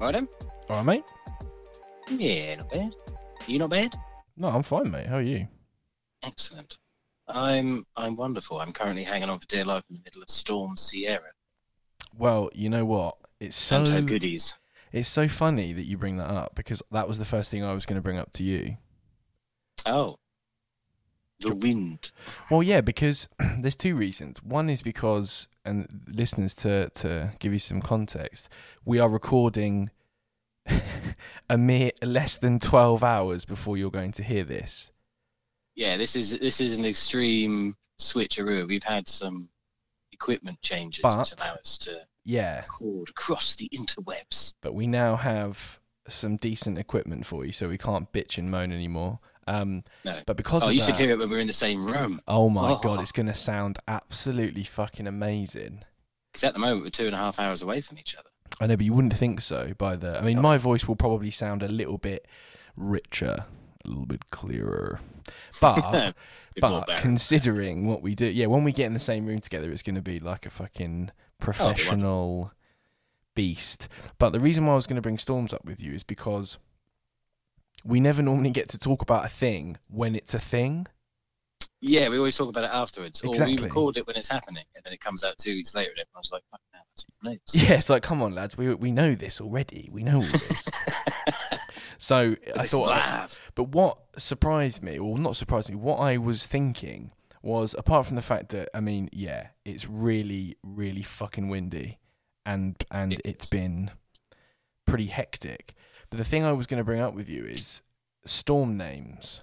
Right then? All right, mate. Yeah, not bad. You not bad? No, I'm fine, mate. How are you? Excellent. I'm I'm wonderful. I'm currently hanging on for dear life in the middle of Storm Ciara. Well, you know what? It's so Santo goodies. it's so funny that you bring that up because that was the first thing I was going to bring up to you. Oh. The wind. Well, yeah, because there's two reasons. One is because, and listeners, to to give you some context, we are recording a mere less than twelve hours before you're going to hear this. Yeah, this is this is an extreme switcheroo. We've had some equipment changes But- which allow us to Yeah, record across the interwebs. but we now have some decent equipment for you, so we can't bitch and moan anymore. Um, No. but because Oh, you that, should hear it when we're in the same room. oh my Oh. god, it's going to sound absolutely fucking amazing. Because at the moment we're two and a half hours away from each other. I know, but you wouldn't think so by the. I mean, No. my voice will probably sound a little bit richer, a little bit clearer. But but considering what we do, yeah, when we get in the same room together, it's going to be like a fucking professional beast. But the reason why I was going to bring storms up with you is because we never normally get to talk about a thing when it's a thing. Yeah, we always talk about it afterwards. Or Exactly. we record it when it's happening, and then it comes out two weeks later, and everyone's like, "Fuck, now that's notes." Yeah, it's like, come on, lads, we we know this already. We know all this. so I thought, live. But what surprised me, or not surprised me, what I was thinking was apart from the fact that I mean, yeah, it's really, really fucking windy, and and It it's is. been pretty hectic. But the thing I was going to bring up with you is storm names,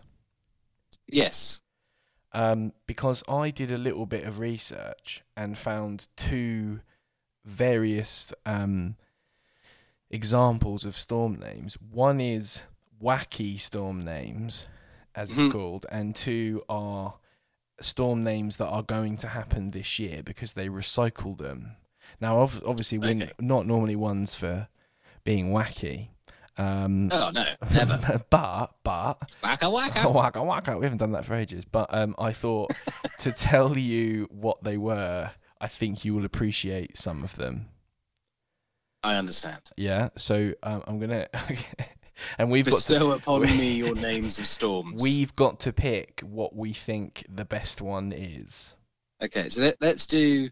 Yes. um, because I did a little bit of research and found two various um, examples of storm names. One is wacky storm names, as it's Mhm. called, and two are storm names that are going to happen this year because they recycle them. Now, obviously, we're Okay. not normally ones for being wacky. Um, Oh no, never. but but waka waka. waka waka. We haven't done that for ages. But um, I thought to tell you what they were, I think you will appreciate some of them. I understand. Yeah. So um, I'm gonna, and we've got to upon me your names of storms. we've got to pick what we think the best one is. Okay, so let, let's do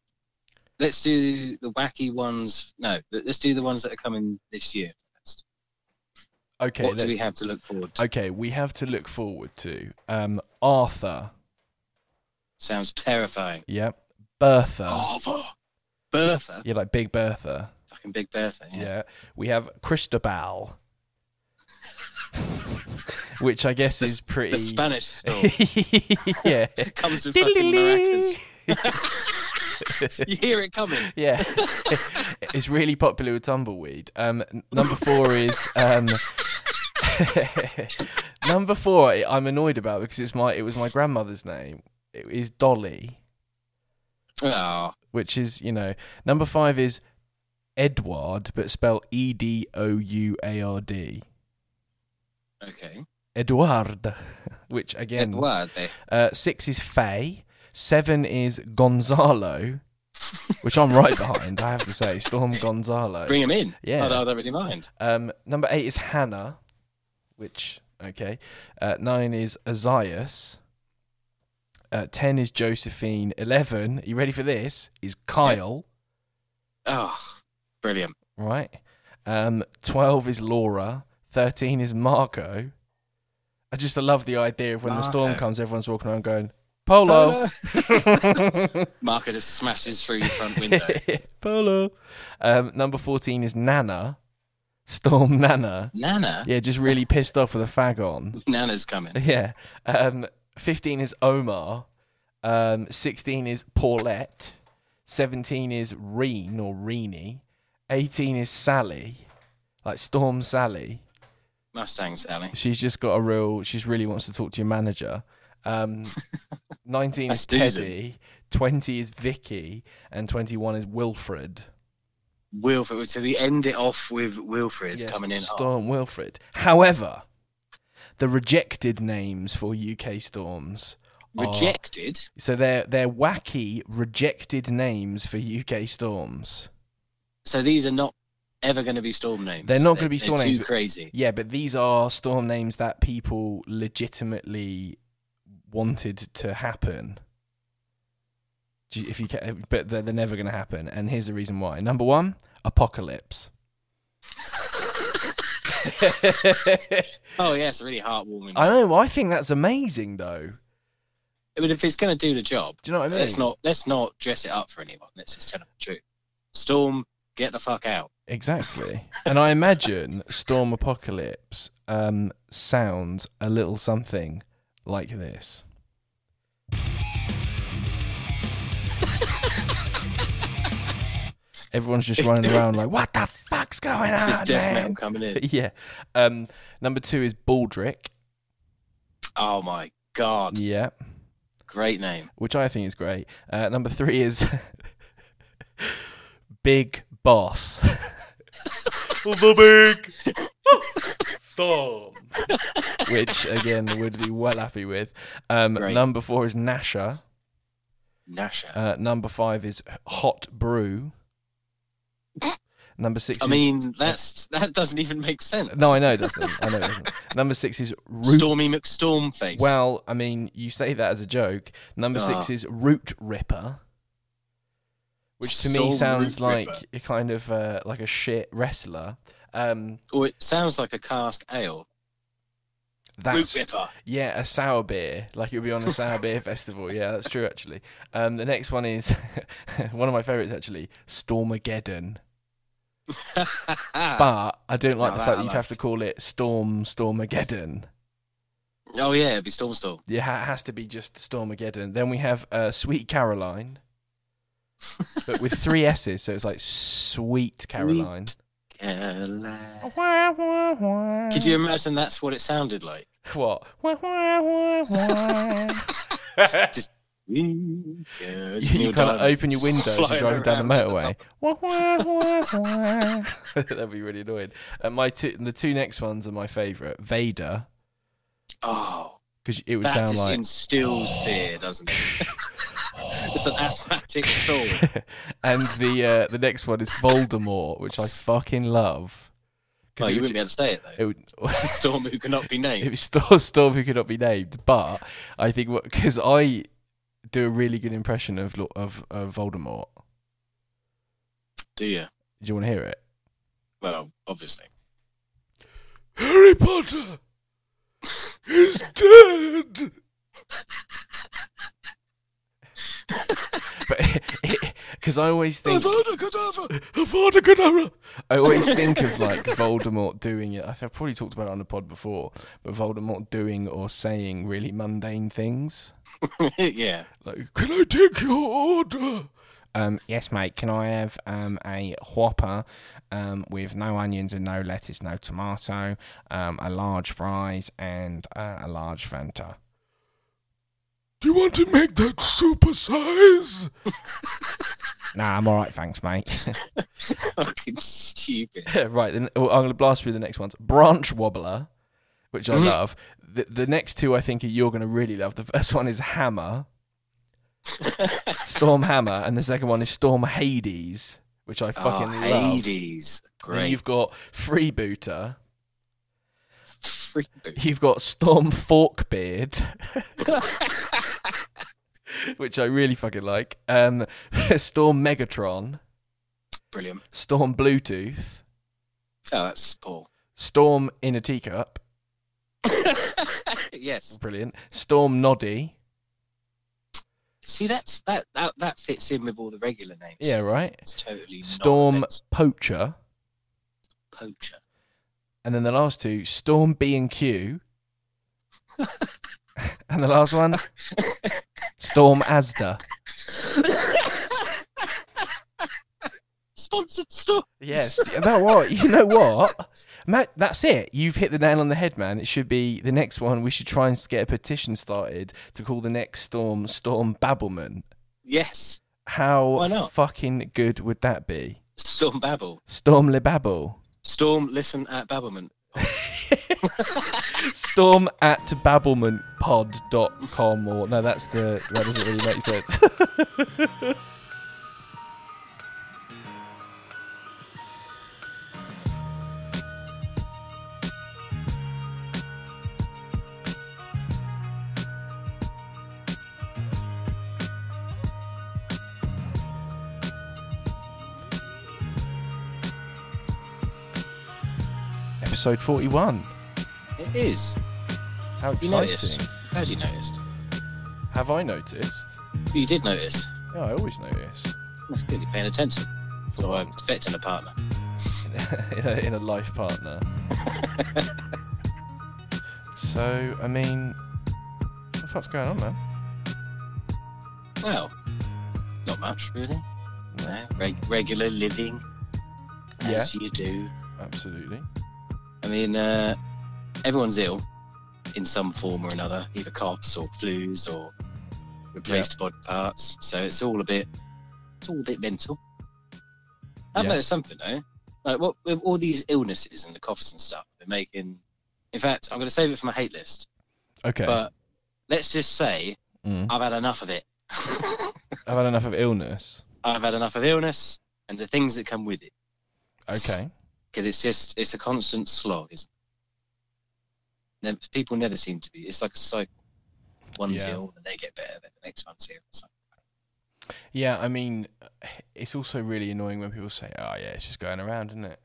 let's do the wacky ones. No, let's do the ones that are coming this year. Okay. what do we have to look forward to? Okay, we have to look forward to um, Arthur. Sounds terrifying. Yep. Bertha. Arthur, Bertha, Yeah, like Big Bertha. fucking Big Bertha. Yeah. Yeah. We have Cristobal. Which I guess is The pretty. Spanish storm yeah. comes with fucking maracas. you hear it coming. yeah. it's really popular with tumbleweed. Um, number four is um, number four. I'm annoyed about because it's my it was my grandmother's name. It is Dolly, Oh, which is you know number five is Edward, but spelled E D O U A R D. okay. Edouard, which again, Edward, uh, six is Faye, seven is Gonzalo, which I'm right behind. I have to say, Storm Gonzalo. Bring him in. Yeah. I don't, I don't really mind. Um, number eight is Hannah, which okay. Uh, nine is Isaias. Uh, Ten is Josephine. Eleven. Are you ready for this? Is Kyle. Oh, brilliant. Right. Um, Twelve is Laura. Thirteen is Marco. I just love the idea of when the storm comes, everyone's walking around going Polo. Marco just smashes through your front window. Polo. Um, number fourteen is Nana. Storm Nana. Nana. Yeah, just really pissed off with a fag on. Nana's coming. Yeah. Um, 15 is Omar. Um, 16 is Paulette. 17 is Reen or Reenie. 18 is Sally. Like Storm Sally. Mustang Sally. She's just got a real, she's really wants to talk to your manager. Um, 19 is. Teddy. 20 is Vicky. And 21 is Wilfred. Wilfred. So we end it off with Wilfred Yes, coming in. Storm Wilfred. However, the rejected names for UK Storms are- Rejected. So they're they're wacky rejected names for UK storms. So these are not ever going to be storm names. They're not gonna be storm they're names, Too but- crazy. Yeah, but these are storm names that people legitimately wanted to happen. If you ca- but they're, they're never going to happen, and here's the reason why. Number one, apocalypse. Oh yeah, it's really heartwarming. I know. I think that's amazing, though. I mean, if it's going to do the job, Do you know what I mean? let's not let's not dress it up for anyone. Let's just tell them the truth. Storm, get the fuck out. Exactly. and I imagine Storm Apocalypse um, sounds a little something like this. Everyone's just running around like, what the fuck's going on, death metal Ah, coming in. yeah. Um, number two is Baldrick. Oh my god, Yeah. great name. Which I think is great. Uh, number three is Big Boss. the Big Storm. Which, again, would be well happy with. Um, Great. number four is Nasher. Nasha. Uh, number five is Hot Brew. Number six I is. mean, that's that doesn't even make sense. No, I know it doesn't. I know it doesn't. Number six is Root. Stormy McStormface. Well, I mean, you say that as a joke. Number six Ah. is Root Ripper, which to me Storm sounds Root like Ripper. a kind of uh, like a shit wrestler. Um, or it sounds like a cask ale. that's yeah, a sour beer, like it would be on a sour beer festival. Yeah, that's true actually. Um, the next one is one of my favorites actually, Stormageddon. But I don't like Now the fact that you'd like. have to call it Storm Stormageddon. oh yeah, it'd be Stormstorm. Yeah, it has to be just Stormageddon. Then we have uh, Sweet Caroline, but with three S's, so it's like Sweet Caroline. Caroline. What? Could you imagine that's what it sounded like? Just You, you can't open your windows as you're driving down the motorway. That'd be really annoying. And my two, the two next ones are my favourite. Vader, Oh, because it would that sound just like. instills fear, doesn't it? it's an asthmatic storm. and the uh, the next one is Voldemort, which I fucking love. Oh, you would wouldn't be able to say it though. it would Storm who cannot be named. it was Storm, Storm who could not be named, but I think because I do a really good impression of of, of Voldemort. Do you? Do you want to hear it? Well, obviously. Harry Potter is dead. But because I always think Avada Kedavra. I always think of like Voldemort doing it. I've probably talked about it on the pod before, but Voldemort doing or saying really mundane things. yeah. Like, can I take your order? Um, yes, mate. Can I have um, a Whopper um, with no onions and no lettuce, no tomato, um, a large fries, and uh, a large Fanta? Do you want to make that super size? nah, I'm all right, thanks, mate. Fucking stupid. right, then oh, I'm going to blast through the next ones. Branch Wobbler, which I Mhm. love. The, the next two I think are you're going to really love. The first one is Hammer. Storm Hammer, and the second one is Storm Hades, which I fucking oh, love. Hades. Then Great. you've got Freebooter. Freebooter. You've got Storm Forkbeard, which I really fucking like. Um, Storm Megatron, Brilliant. Storm Bluetooth, Oh, that's Paul. Storm in a teacup, yes. brilliant. Storm Noddy, See, that's that, that that fits in with all the regular names. yeah, right. It's totally Storm. Poacher, poacher. and then the last two, Storm B and Q, and the last one, Storm Asda. Sponsored store. Yes, you know what? You know what, Matt? That's it. You've hit the nail on the head, man. It should be the next one. We should try and get a petition started to call the next storm Storm Babblement. Yes. How Why not? fucking good would that be? Storm Babble. Storm Le Babble. Storm listen at Babblement. Storm at babblementpod.com or no, that's the that doesn't really make sense. episode 41. It is. How You exciting. noticed. Glad you noticed. Have I noticed? You did notice. Yeah, I always notice. That's good. You're paying attention. So I'm expecting a partner. in, a, in a life partner. so, I mean, what the fuck's going on, man? Well, not much really. No, reg- regular living, Yeah. you do. Absolutely. I mean, uh, everyone's ill in some form or another, either coughs or flus or replaced body parts. So it's all a bit, it's all a bit mental. I've Yeah. noticed something though. Like what with all these illnesses and the coughs and stuff, they're making. In fact, I'm going to save it for my hate list. Okay. But let's just say Mm. I've had enough of it. I've had enough of illness. I've had enough of illness and the things that come with it. Okay. Because it's just it's a constant slog. Isn't it? Never, people never seem to be. It's like a cycle. One's Yeah. ill, then they get better, then the next one's ill. Like, Yeah, I mean, it's also really annoying when people say, oh, yeah, it's just going around, isn't it?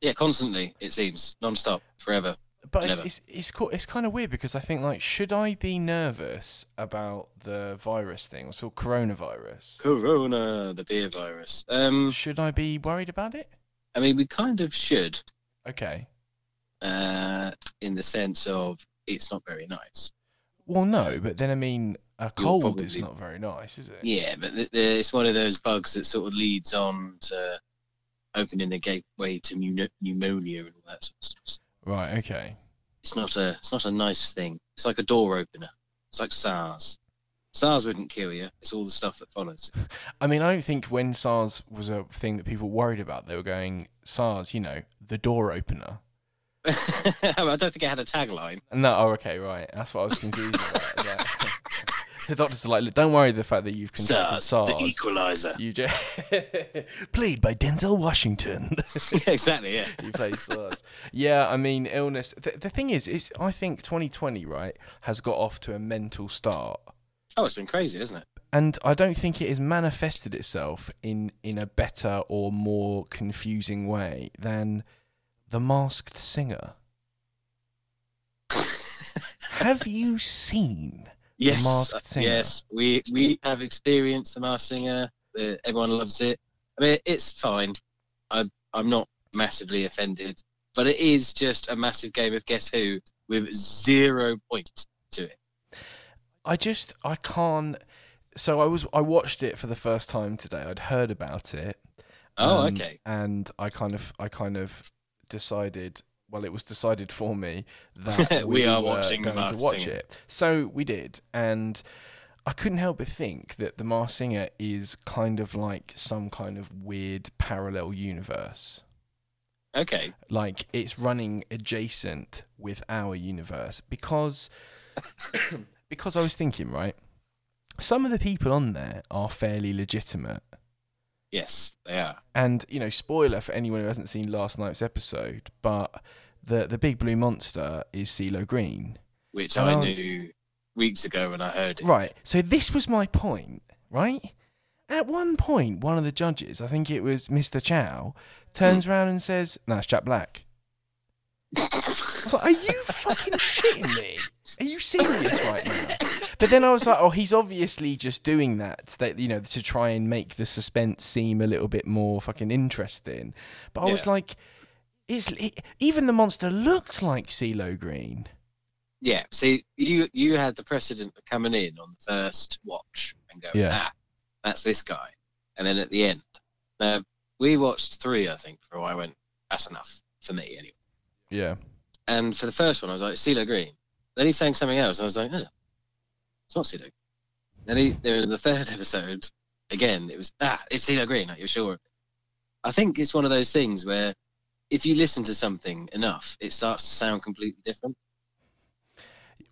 yeah, constantly it seems non-stop, forever. But it's, it's it's it's kind of weird because I think like, should I be nervous about the virus thing, or coronavirus? Corona, the beer virus. Um, Should I be worried about it? I mean, we kind of should, Okay. uh, in the sense of it's not very nice. Well, no, but then I mean, a cold is not very nice, is it? Yeah, but it's one of those bugs that sort of leads on to opening the gateway to pneumo- pneumonia and all that sort of stuff. Right. Okay. It's not a it's not a nice thing. It's like a door opener. It's like SARS. SARS wouldn't kill you. It's all the stuff that follows. I mean, I don't think when SARS was a thing that people worried about, they were going SARS, you know, the door opener. I don't think it had a tagline. No, oh, okay, right. That's what I was confused about. that- the doctors are like, don't worry the fact that you've contracted SARS, SARS. the equalizer. You just played by Denzel Washington. exactly. Yeah. he plays SARS. Yeah, I mean, illness. The, the thing is, is I think 2020 right has got off to a mental start, Oh, it's been crazy, isn't it? and I don't think it has manifested itself in in a better or more confusing way than the Masked Singer. Have you seen? yes. Masked uh, Singer. Yes. We we have experienced the Masked Singer. Uh, everyone loves it. I mean, it's fine. I'm I'm not massively offended, but it is just a massive game of Guess Who with zero point to it. I just I can't. So I was I watched it for the first time today. I'd heard about it. Oh, um, okay. And I kind of I kind of decided. Well, it was decided for me that We are were watching The going to watch Singer. it. So we did, and I couldn't help but think that the Masked Singer is kind of like some kind of weird parallel universe. Okay. like it's running adjacent with our universe because because I was thinking right some of the people on there are fairly legitimate Yes, they are. and you know spoiler for anyone who hasn't seen last night's episode but the the big blue monster is CeeLo Green Which And I I was- knew weeks ago when I heard it. right so this was my point right at one point one of the judges I think it was Mr. Chow turns mm. around and says no it's Jack Black I was like, are you fucking shitting me? Are you serious right now? But then I was like, oh, he's obviously just doing that, that you know, to try and make the suspense seem a little bit more fucking interesting. But I was like, it's it, even the monster looked like CeeLo Green. Yeah. See, you you had the precedent of coming in on the first watch and going, Yeah. ah, that's this guy, and then at the end, now we watched three, I think, before I went, that's enough for me anyway. Yeah, And for the first one, I was like, CeeLo Green. Then he's saying something else, and I was like, oh, it's not CeeLo. Then he, in the third episode, again, it was, ah, it's CeeLo Green, like, you're sure. I think it's one of those things where if you listen to something enough, it starts to sound completely different.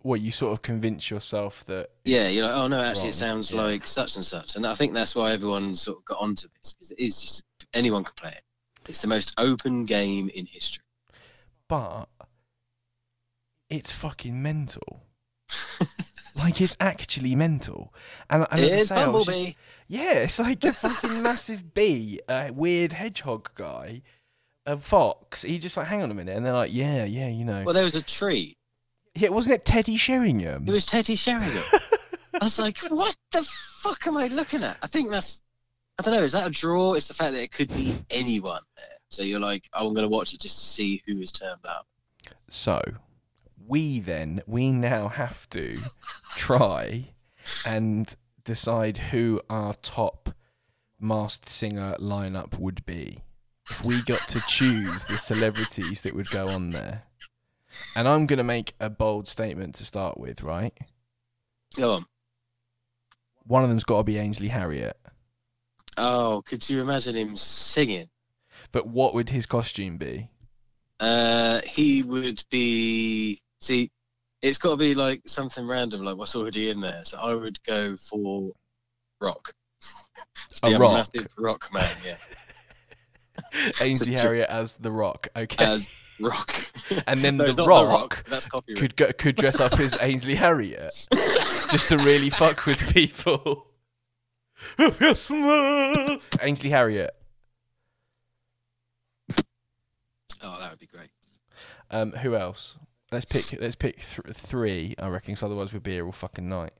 what you sort of convince yourself that. Yeah, you're like, oh no, actually, wrong. it sounds Yeah. like such and such. And I think that's why everyone sort of got onto this, because it is just, anyone can play it. It's the most open game in history. but it's fucking mental. like it's actually mental, and, and as I It's say, I was just, yeah, it's like a fucking massive bee, a weird hedgehog guy, a fox. He just like, hang on a minute, and they're like, yeah, yeah, you know. Well, there was a tree. yeah, wasn't it Teddy Sheringham? It was Teddy Sheringham. I was like, what the fuck am I looking at? I think that's, I don't know, is that a draw? It's the fact that it could be anyone there. So you're like, oh, I'm going to watch it just to see who is turned up. So, we then we now have to try and decide who our top masked singer lineup would be. If we got to choose the celebrities that would go on there. And I'm going to make a bold statement to start with, right? Go on. One of them's got to be Ainsley Harriott. Oh, could you imagine him singing? But what would his costume be? Uh, he would be. See, it's got to be like something random, like what's already in there. So I would go for rock. A rock? massive rock man, yeah. Ainsley Harriott as the Rock. Okay. As rock. and then No, the it's not Rock, That's could go, could dress up as Ainsley Harriott just to really fuck with people. Ainsley Harriott. Oh, that would be great. Um, who else? Let's pick. Let's pick th- three. I reckon. 'cause otherwise, we'll be here all fucking night.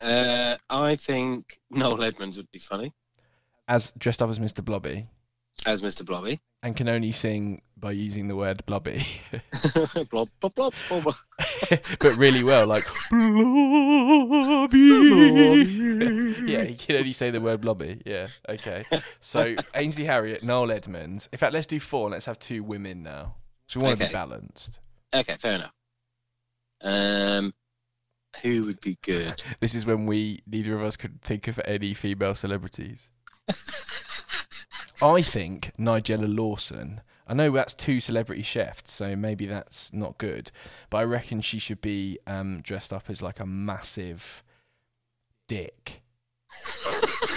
Uh, I think Noel Edmonds would be funny As dressed up as Mr. Blobby, as Mr. Blobby. and can only sing by using the word blobby, blob, blob, blob, blob. but really well, like blobby. yeah, he can only say the word blobby. Yeah, okay. So Ainsley Harriott, Noel Edmonds. In fact, let's do four. and Let's have two women now. So we want to be balanced. Okay, fair enough. Um, who would be good? This is when we neither of us could think of any female celebrities. I think Nigella Lawson. I know that's two celebrity chefs, so maybe that's not good. But I reckon she should be um, dressed up as like a massive dick,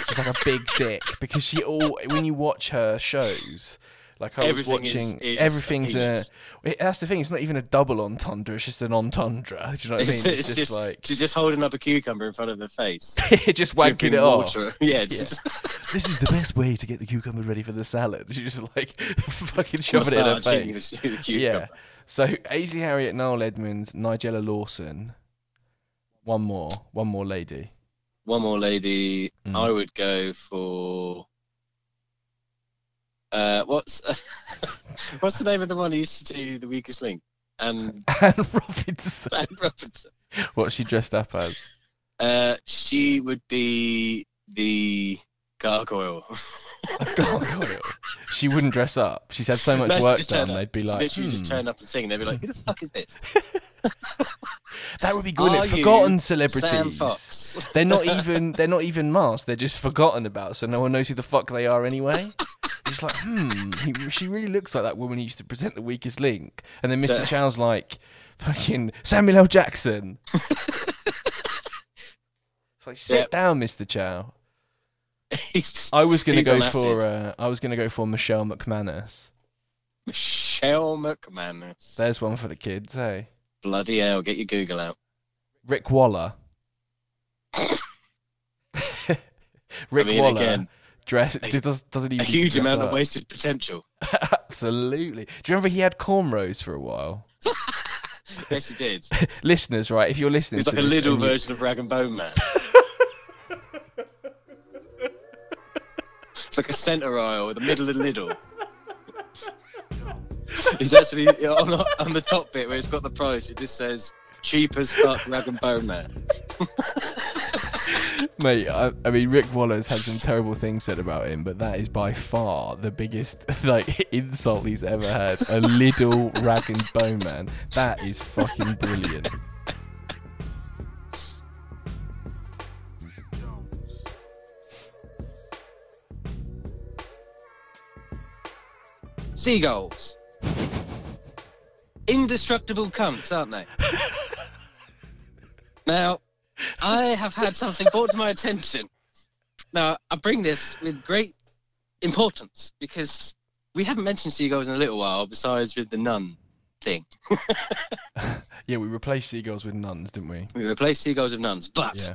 just like a big dick, because she all when you watch her shows. Like I Everything was watching, is everything's a a. That's the thing. It's not even a double entendre. It's just an entendre. Do you know what I mean? It's, just, like she's just holding up a cucumber in front of her face, just wanking it off. water. Yeah, just This is the best way to get the cucumber ready for the salad. She just like fucking shoving it in her face. the- the. Yeah. So Ainsley Harriott, Noel Edmonds, Nigella Lawson. One more. One more lady. One more lady. Mm. I would go for. Uh, what's what's the name of the one who used to do the weakest link? And Anne Robinson. Anne Robinson. What's she dressed up as? Uh, she would be the gargoyle. Gargoyle. She wouldn't dress up. She's had so much No, work done. They'd be like, literally "Hmm, just turn up and sing, they'd be like, "Who the fuck is this?" that would be good. Are forgotten celebrities. They're not even they're not even masked. They're just forgotten about, so no one knows who the fuck they are anyway. It's like, hmm, he, she really looks like that woman who used to present the weakest link. And then Mr. So- Chow's like, fucking Samuel L. Jackson. it's like, sit Yep. down, Mr. Chow. I was gonna go for uh, I was gonna go for Michelle McManus. Michelle McManus. There's one for the kids, hey. Bloody hell! Get your Google out. Rick Waller. Rick I mean, Waller again, dress a- does, doesn't even a huge amount up. of wasted potential. Absolutely. Do you remember he had cornrows for a while? yes, he did. Listeners, right? If you're listening, He's like a little and you- version of Rag and Bone Man. It's like a centre aisle with a middle of Lidl. He's actually on, on the top bit where it's got the price. It just says cheap as fuck Rag and Bone Man. mate. I, I mean, Rick Waller's had some terrible things said about him, but that is by far the biggest like insult he's ever had. A little rag and bone man. That is fucking brilliant. Seagulls. Indestructible cunts, aren't they? now, I have had something brought to my attention. Now, I bring this with great importance because we haven't mentioned seagulls in a little while, besides with the nun thing. Yeah, we replaced seagulls with nuns, didn't we? We replaced seagulls with nuns, but Yeah.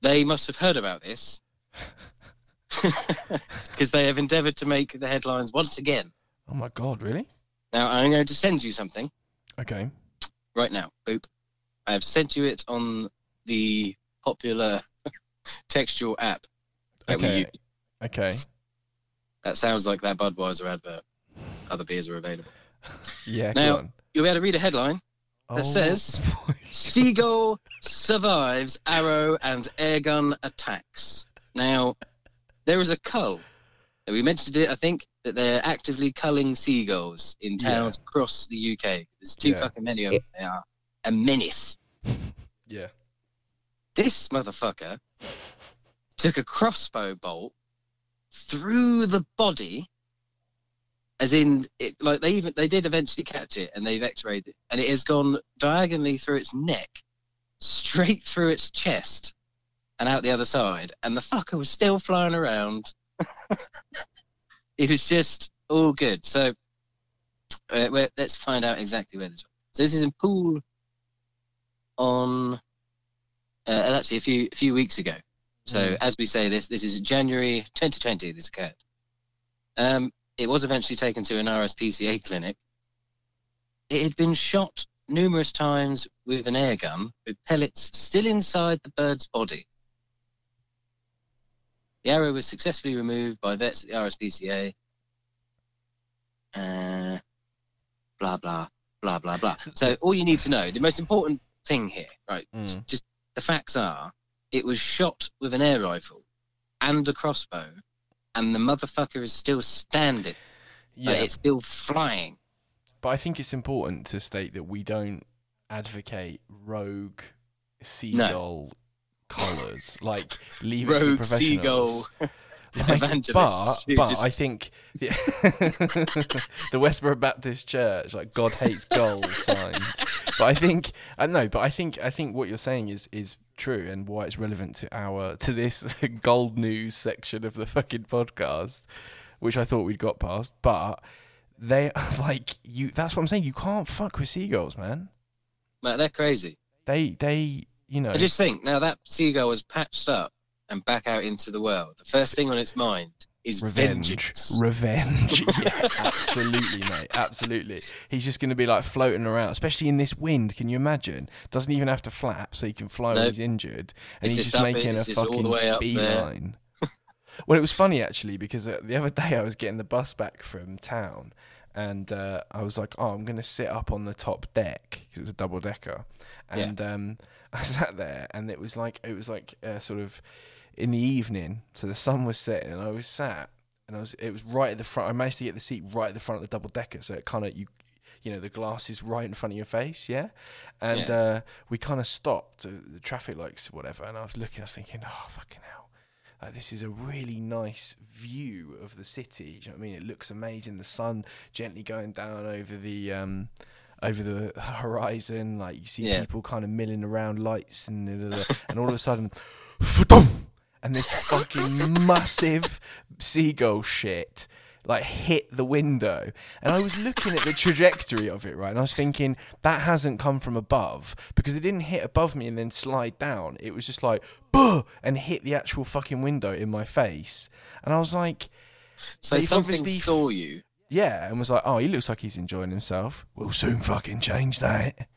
they must have heard about this because they have endeavoured to make the headlines once again. Oh my god, really? Now I'm going to send you something Okay. right now. Boop. I have sent you it on the popular textual app that we Okay. use. Okay. That sounds like that Budweiser advert. Other beers are available. Yeah. Now-. You'll be able to read a headline. Oh, says- Seagull survives arrow and airgun attacks. Now, there is a cull. And We mentioned it, I think, that they're actively culling seagulls in Yeah. towns across the UK. There's too Yeah. fucking many of them. They are a menace. Yeah. This motherfucker took a crossbow bolt through the body, as in, it, like they even they did eventually catch it, and they've X-rayed it, and it has gone diagonally through its neck, straight through its chest, and out the other side, and the fucker was still flying around. it was just all good. So, uh, let's find out exactly where this. So this is in Poole on uh, actually a few a few weeks ago. So Mm. as we say this, this is January 2020. This occurred. Um, it was eventually taken to an RSPCA clinic. It had been shot numerous times with an air gun, with pellets still inside the bird's body. The arrow was successfully removed by vets at the RSPCA. Uh, blah blah blah blah blah. So all you need to know, the most important thing here, right? Mm. Just the facts are, it was shot with an air rifle and a crossbow, and the motherfucker is still standing. Yeah. Like, it's still flying. But I think it's important to state that we don't advocate rogue seagull cullers. Like leave it to the professionals. seagull Like, but but just- I think the, the Westboro Baptist Church, like God hates gold signs. But I think uh, I know, but I think I think what you're saying is is true and why it's relevant to our to this gold news section of the fucking podcast, which I thought we'd got past. But they like you. That's what I'm saying. You can't fuck with seagulls, man. Man, they're crazy. They they you know. I just think now that seagull was patched up and back out into the world. The first thing on its mind is Revenge. vengeance. Revenge. yeah, absolutely, mate. Absolutely. He's just going to be like floating around, especially in this wind. Can you imagine? Doesn't even have to flap, so he can fly when he's injured. And It's he's just just making a just fucking way up there. beeline. well, it was funny actually because uh, the other day I was getting the bus back from town. And uh, I was like, "Oh, I'm going to sit up on the top deck because it was a double decker." Yeah. And um, I sat there, and it was like it was like uh, sort of in the evening, so the sun was setting, and I was sat, and I was it was right at the front. I managed to get the seat right at the front of the double decker, so it kind of you, you know, the glass is right in front of your face, yeah. And Yeah. uh, we kind of stopped uh, the traffic lights, whatever, and I was looking, I was thinking, oh fucking hell. Like, this is a really nice view of the city. Do you know what I mean? It looks amazing. The sun gently going down over the um, over the horizon. Like you see Yeah. people kind of milling around lights and da, da, da, and all of a sudden, and this fucking massive seagull shit like hit the window and i was looking at the trajectory of it right and i was thinking that hasn't come from above because it didn't hit above me and then slide down it was just like Buh! and hit the actual fucking window in my face and i was like So something obviously saw you. Yeah and was like oh he looks like he's enjoying himself we'll soon fucking change that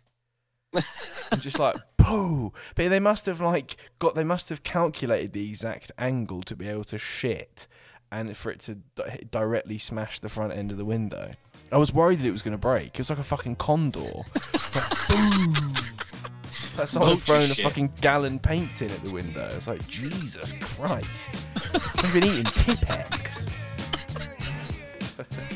I'm just like poo but they must have like got they must have calculated the exact angle to be able to shit and for it to di- directly smash the front end of the window I was worried that it was going to break. It was like a fucking condor. Like, boom! Like someone throwing a fucking gallon paint in at the window. It's like, Jesus Christ. I've been eating Tipp-Ex.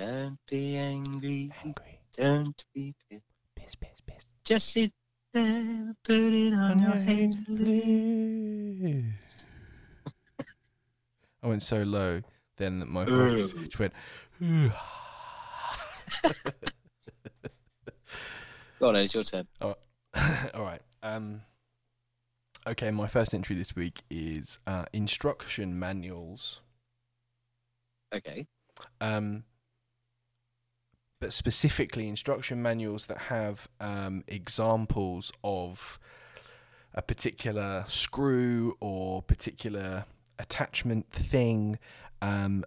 Don't be angry. Angry. Don't be pissed. Piss, piss, piss. Just sit there and put it on your head. I went so low then that my voice just went. Go on, it's your turn. All right. Um, okay, my first entry this week is uh, instruction manuals. Okay. Um, but specifically instruction manuals that have um, examples of a particular screw or particular attachment thing. Um,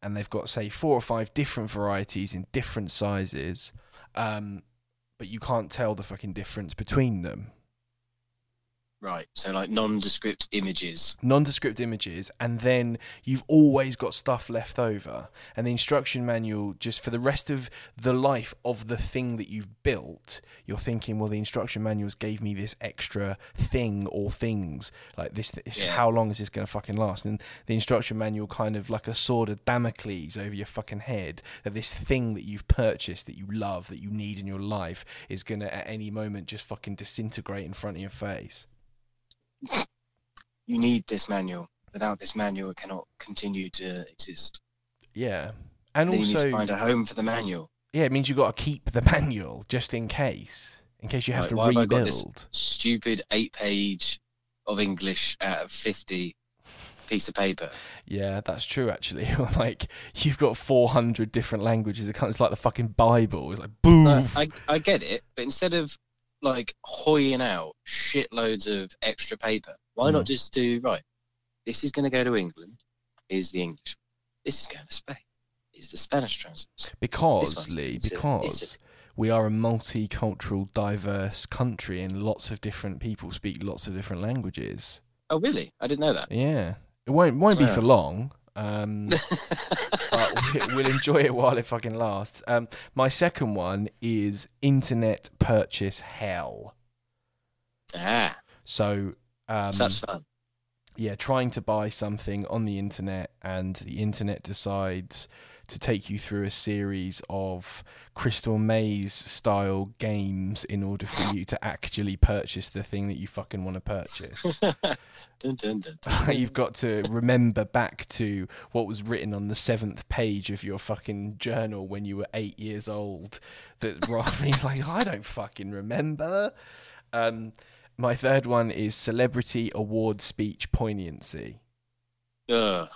and they've got, say, four or five different varieties in different sizes, um, but you can't tell the fucking difference between them. Right. So like nondescript images. nondescript images, and then you've always got stuff left over. And the instruction manual, just for the rest of the life of the thing that you've built, you're thinking, well, the instruction manuals gave me this extra thing or things. Like this, this Yeah. how long is this going to fucking last? And the instruction manual kind of like a sword of Damocles over your fucking head that this thing that you've purchased, that you love, that you need in your life, is going to at any moment just fucking disintegrate in front of your face. You need this manual. Without this manual, it cannot continue to exist. Yeah. And then you need also, to find a home for the manual. Yeah, it means you've got to keep the manual just in case, in case you have Right, to why have I got this? Stupid eight-page of English out of fifty piece of paper. Yeah, that's true. Actually, like you've got four hundred different languages. It's like the fucking Bible. It's like boom. Like, I I get it, but instead of like hoying out shitloads of extra paper, why Mm. not just do right? This is going to go to England. Is the English. This is going to Spain. Here's the Spanish translation. because Lee, because Italy. we are a multicultural, diverse country, and lots of different people speak lots of different languages. Oh, really? I didn't know that. Yeah, it won't won't be for long. Um, we'll enjoy it while it fucking lasts. Um, my second one is internet purchase hell. ah, So, um, such fun. yeah, trying to buy something on the internet, and the internet decides to take you through a series of Crystal Maze style games in order for you to actually purchase the thing that you fucking want to purchase. dun, dun, dun. You've got to remember back to what was written on the seventh page of your fucking journal when you were eight years old. That Rafi's like, I don't fucking remember. Um, my third one is celebrity award speech poignancy. Ugh.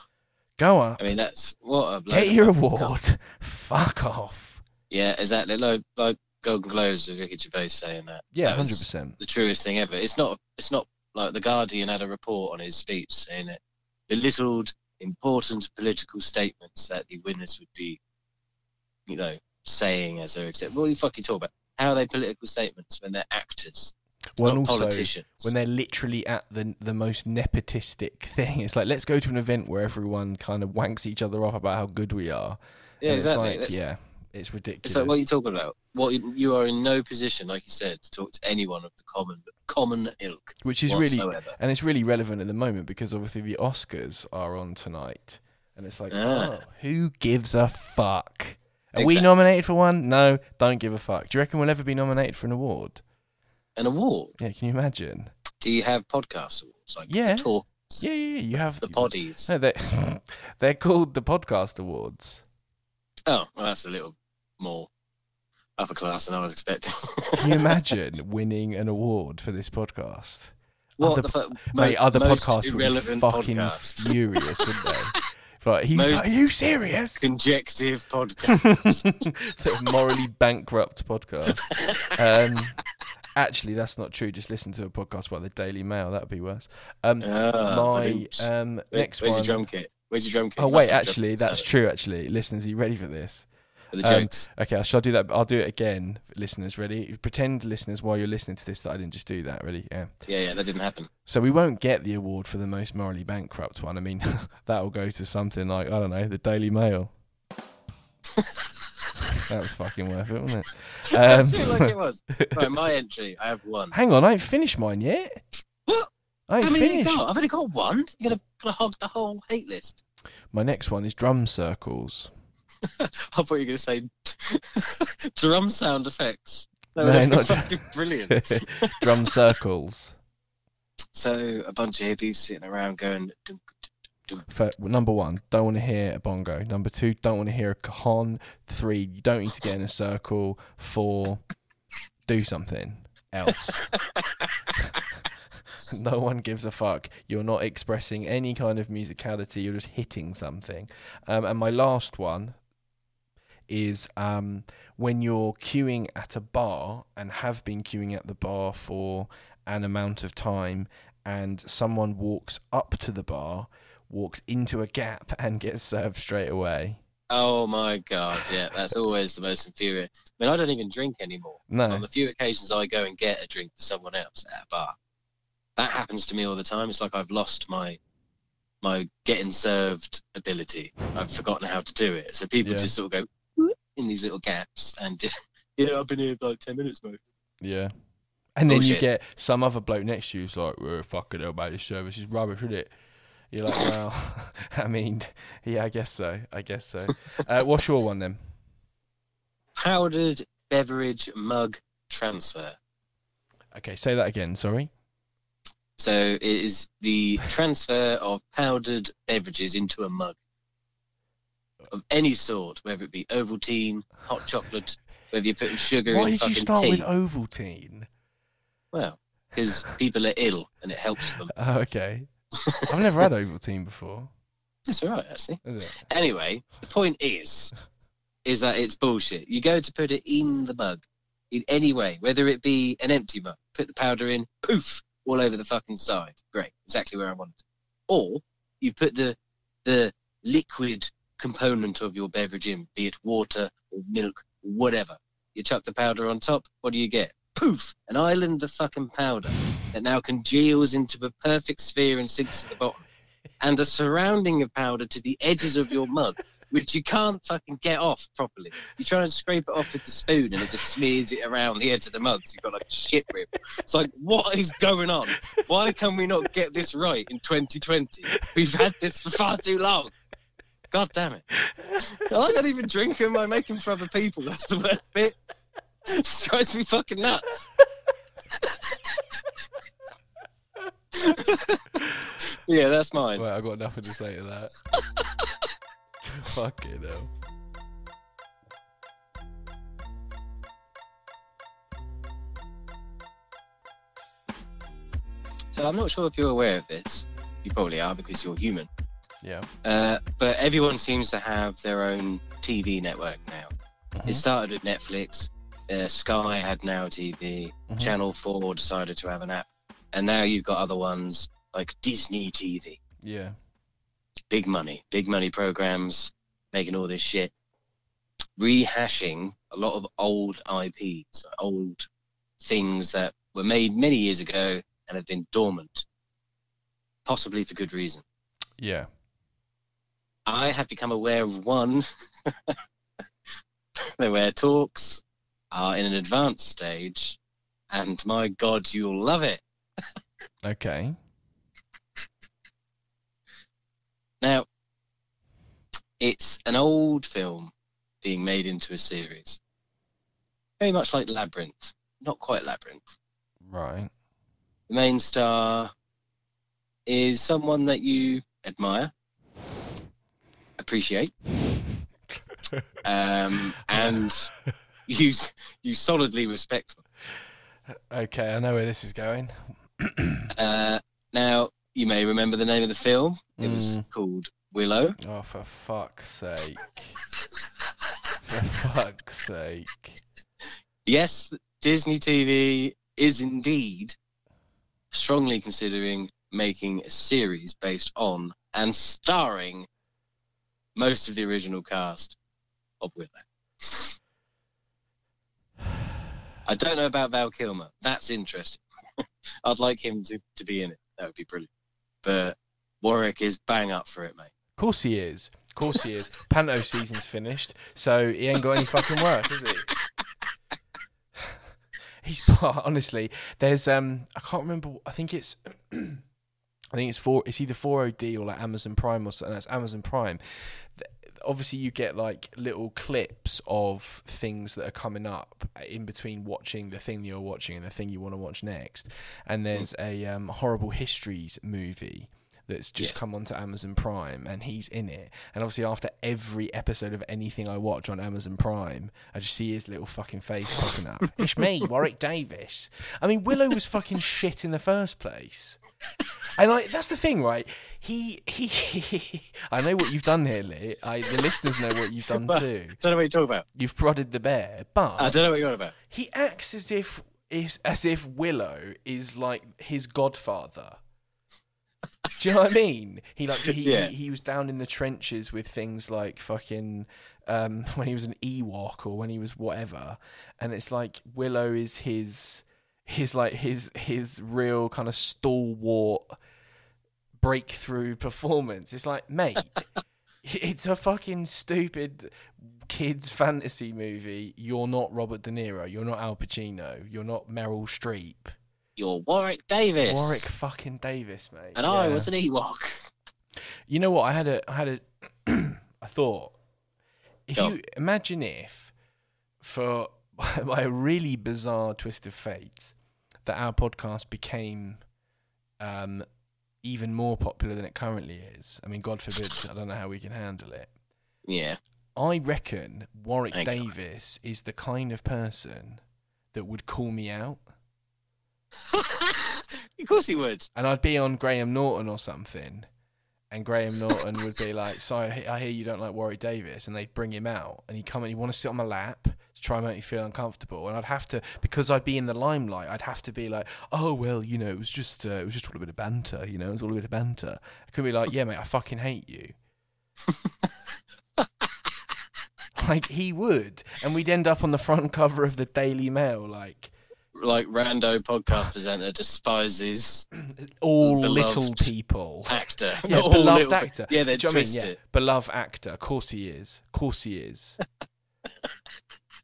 Go on, I mean, that's what a get your cunt. award. Fuck off. Yeah, exactly. Like, like Golden Globes with Ricky Gervais saying that. Yeah, hundred percent. The truest thing ever. It's not. It's not like the Guardian had a report on his speech saying it belittled important political statements that the winners would be, you know, saying as they're accept. What are you fucking talking about? How are they political statements when they're actors, Well, also politicians? when they're literally at the the most nepotistic thing, it's like let's go to an event where everyone kind of wanks each other off about how good we are. yeah, and exactly. It's like, yeah, it's ridiculous. It's like what are you talking about? What you- you are in no position, like you said, to talk to anyone of the common common ilk Which is really and it's really relevant at the moment because obviously the Oscars are on tonight, and it's like, Ah. oh, who gives a fuck? Are we nominated for one? No, don't give a fuck. Do you reckon we'll ever be nominated for an award? An award. Yeah, can you imagine? Do you have podcast awards like Yeah. the talk, Yeah, yeah, yeah. You have the poddies? No, they're, they're called the podcast awards. Oh, well, that's a little more upper class than I was expecting. Can you imagine winning an award for this podcast? what other- the fuck? Mate, mo- other most podcasts would fucking podcast. furious, wouldn't they? Like, he's Most- like, are you serious? Conjective podcast. the morally bankrupt podcast. Um, actually, that's not true. Just listen to a podcast by the Daily Mail. That would be worse. Um, Ah, my um, Where- next where's one. Where's your drum kit? Where's your drum kit? Oh wait, must have a drum actually, that's so- true. Actually, listeners, are you ready for this? For the Um, jokes. Okay, I shall do that. I'll do it again, listeners. Ready? Pretend, listeners, while you're listening to this, that I didn't just do that. Ready? Yeah. yeah, yeah, that didn't happen. So we won't get the award for the most morally bankrupt one. I mean, that will go to something like I don't know, the Daily Mail. that was fucking worth it, wasn't it? I Um, feel like it was. Right, my entry. I have one. hang on, I ain't finished mine yet. What? I ain't How many you finished. got? I've only got one. You're gonna, gonna hog the whole hate list. My next one is drum circles. I thought you were gonna say drum sound effects. No, been not fucking brilliant. drum circles. So a bunch of hippies sitting around going. dum, For, number one, don't want to hear a bongo. Number two, don't want to hear a cajon. Three, you don't need to get in a circle. Four, do something else. no one gives a fuck. You're not expressing any kind of musicality. You're just hitting something. Um, and my last one is um, when you're queuing at a bar and have been queuing at the bar for an amount of time, and someone walks up to the bar, walks into a gap, and gets served straight away. Oh my god, yeah, that's always the most infuriating. I mean, I don't even drink anymore. No. On the few occasions I go and get a drink for someone else at a bar, that happens to me all the time. It's like I've lost my my getting served ability. I've forgotten how to do it. So people Yeah. just sort of go in these little gaps and yeah, I've been here for like ten minutes, mate. Yeah. And then you get some other bloke next to you who's like, well, fucking hell, mate, this service is rubbish, isn't it? You're like, well, I mean, yeah, I guess so. I guess so. Uh, what's your one then? Powdered beverage mug transfer. Okay, say that again. Sorry. So it is the transfer of powdered beverages into a mug of any sort, whether it be Ovaltine, hot chocolate, whether you're putting sugar Why in did you start tea. with Ovaltine? Well, because people are ill and it helps them. Okay. I've never had Ovaltine before. That's all right, actually. Anyway, the point is, is that it's bullshit. You go to put it in the mug, in any way, whether it be an empty mug, put the powder in, poof, all over the fucking side. Great, exactly where I want it. Or you put the the liquid component of your beverage in, be it water or milk, or whatever. You chuck the powder on top. What do you get? Poof! An island of fucking powder that now congeals into a perfect sphere and sinks to the bottom, and a surrounding of powder to the edges of your mug which you can't fucking get off properly. You try and scrape it off with the spoon and it just smears it around the edge of the mug, so you've got like a shit rip. It's like, what is going on? Why can we not get this right in 2020? We've had this for far too long. God damn it. I don't even drink them, I make them for other people. That's the worst bit. It drives me fucking nuts. yeah, that's mine. Well, I got nothing to say to that. Fucking hell. So I'm not sure if you're aware of this. You probably are because you're human. Yeah. Uh, but everyone seems to have their own TV network now. Mhm. It started with Netflix. Uh, Sky had Now TV. Mhm. Channel 4 decided to have an app. And now you've got other ones like Disney TV. Yeah. Big money, big money programs, making all this shit. Rehashing a lot of old IPs, old things that were made many years ago and have been dormant. Possibly for good reason. Yeah. I have become aware of one where talks are in an advanced stage, and my God, you'll love it. Okay. Now, it's an old film being made into a series, very much like Labyrinth, not quite Labyrinth. Right. The main star is someone that you admire, appreciate, um, and you you solidly respect. Okay, I know where this is going. Uh, now, you may remember the name of the film. It was Mm. called Willow. Oh, for fuck's sake. For fuck's sake. Yes, Disney TV is indeed strongly considering making a series based on and starring most of the original cast of Willow. I don't know about Val Kilmer. That's interesting. I'd like him to, to be in it. That would be brilliant. But Warwick is bang up for it, mate. Of course he is. Of course he is. Panto season's finished, so he ain't got any fucking work, is he? He's part honestly. There's um, I can't remember. I think it's, I think it's four. It's either four OD or like Amazon Prime or something. That's Amazon Prime. Obviously, you get like little clips of things that are coming up in between watching the thing you're watching and the thing you want to watch next. And there's a um, horrible histories movie that's just Yes. come onto Amazon Prime, and he's in it. And obviously, after every episode of anything I watch on Amazon Prime, I just see his little fucking face popping up. it's me, Warwick Davis. I mean, Willow was fucking shit in the first place, and like that's the thing, right? He he. I know what you've done here, Lee. I, the listeners know what you've done Well, too. don't know what you're talking about. You've prodded the bear, but I don't know what you're on about. he acts as if is as if Willow is like his godfather. Do you know what I mean? He like he, Yeah. he he was down in the trenches with things like fucking um when he was an Ewok or when he was whatever, and it's like Willow is his his like his his real kind of stalwart breakthrough performance. It's like, mate, it's a fucking stupid kids fantasy movie. You're not Robert De Niro. You're not Al Pacino. You're not Meryl Streep. You're Warwick Davis. Warwick fucking Davis, mate. And I Yeah. was an Ewok. You know what? I had a, I had a, I thought, if Go you imagine if, for by a really bizarre twist of fate, that our podcast became, um, even more popular than it currently is. I mean, God forbid, I don't know how we can handle it. Yeah. I reckon Warwick Thank God. Davis is the kind of person that would call me out, of course he would. and I'd be on Graham Norton or something, and Graham Norton would be like, "So I he- I hear you don't like Warwick Davis," and they'd bring him out, and he'd come and he'd want to sit on my lap to try and make me feel uncomfortable, and I'd have to because I'd be in the limelight, I'd have to be like, "Oh well, you know, it was just uh, it was just all a bit of banter, you know, it was all a bit of banter." I could be like, "Yeah, mate, I fucking hate you." like he would, and we'd end up on the front cover of the Daily Mail, like Like rando podcast presenter despises all little people. actor. Yeah, all beloved actor. Yeah, they Do you know I mean? Yeah, beloved actor. Of course he is. Of course he is.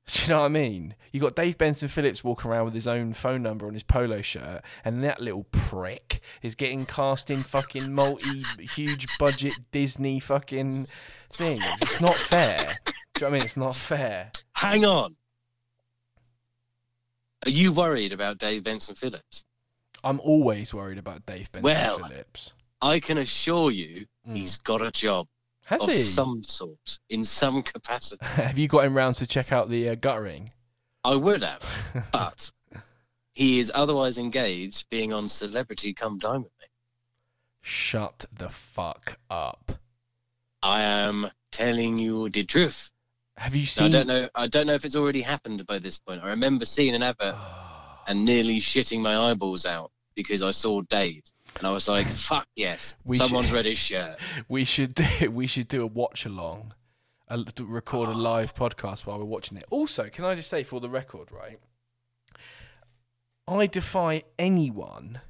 Do you know what I mean? You got Dave Benson Phillips walking around with his own phone number on his polo shirt, and that little prick is getting cast in fucking multi huge budget Disney fucking things. It's not fair. Do you know what I mean? It's not fair. Hang on. Are you worried about Dave Benson Phillips? I'm always worried about Dave Benson Well, Phillips. I can assure you Mm. he's got a job Has of he? some sort, in some capacity. Have you got him round to check out the uh, guttering? I would have, but he is otherwise engaged being on Celebrity Come Dine with Me. Shut the fuck up. I am telling you the truth. Have you seen? I don't know. I don't know if it's already happened by this point. I remember seeing an advert and nearly shitting my eyeballs out because I saw Dave, and I was like, "Fuck yes, We someone's should- read his shirt." we should do, we should do a watch along, a, record a ah. live podcast while we're watching it. Also, can I just say for the record, right? I defy anyone,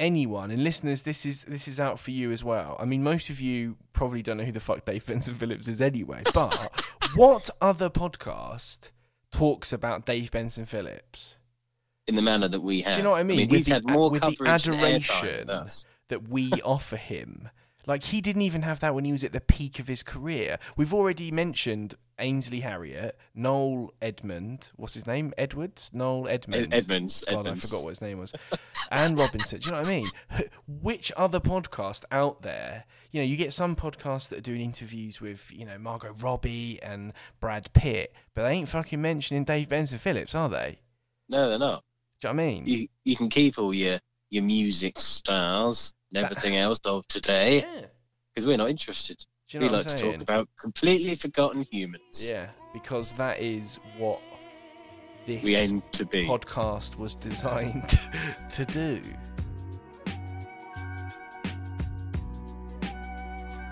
anyone, and listeners, this is this is out for you as well. I mean, most of you probably don't know who the fuck Dave Benson Phillips is anyway. But what other podcast talks about Dave Benson Phillips? In the manner that we have. Do you know what I mean? I With he's the- had more with the adoration. that we offer him. Like he didn't even have that when he was at the peak of his career. We've already mentioned Ainsley Harriott, Noel Edmund, what's his name? Edwards? Noel Edmund. Ed- Edmonds. God, Edmonds. I forgot what his name was. and Robinson. Do you know what I mean? Which other podcast out there? You know, you get some podcasts that are doing interviews with, you know, Margot Robbie and Brad Pitt, but they ain't fucking mentioning Dave Benson Phillips, are they? No, they're not. Do you know what I mean? You you can keep all your your music stars and everything else of today yeah. because we're not interested. Do you know we like I'm to talk about completely forgotten humans. Yeah, because that is what this We aim to be. podcast was designed to do.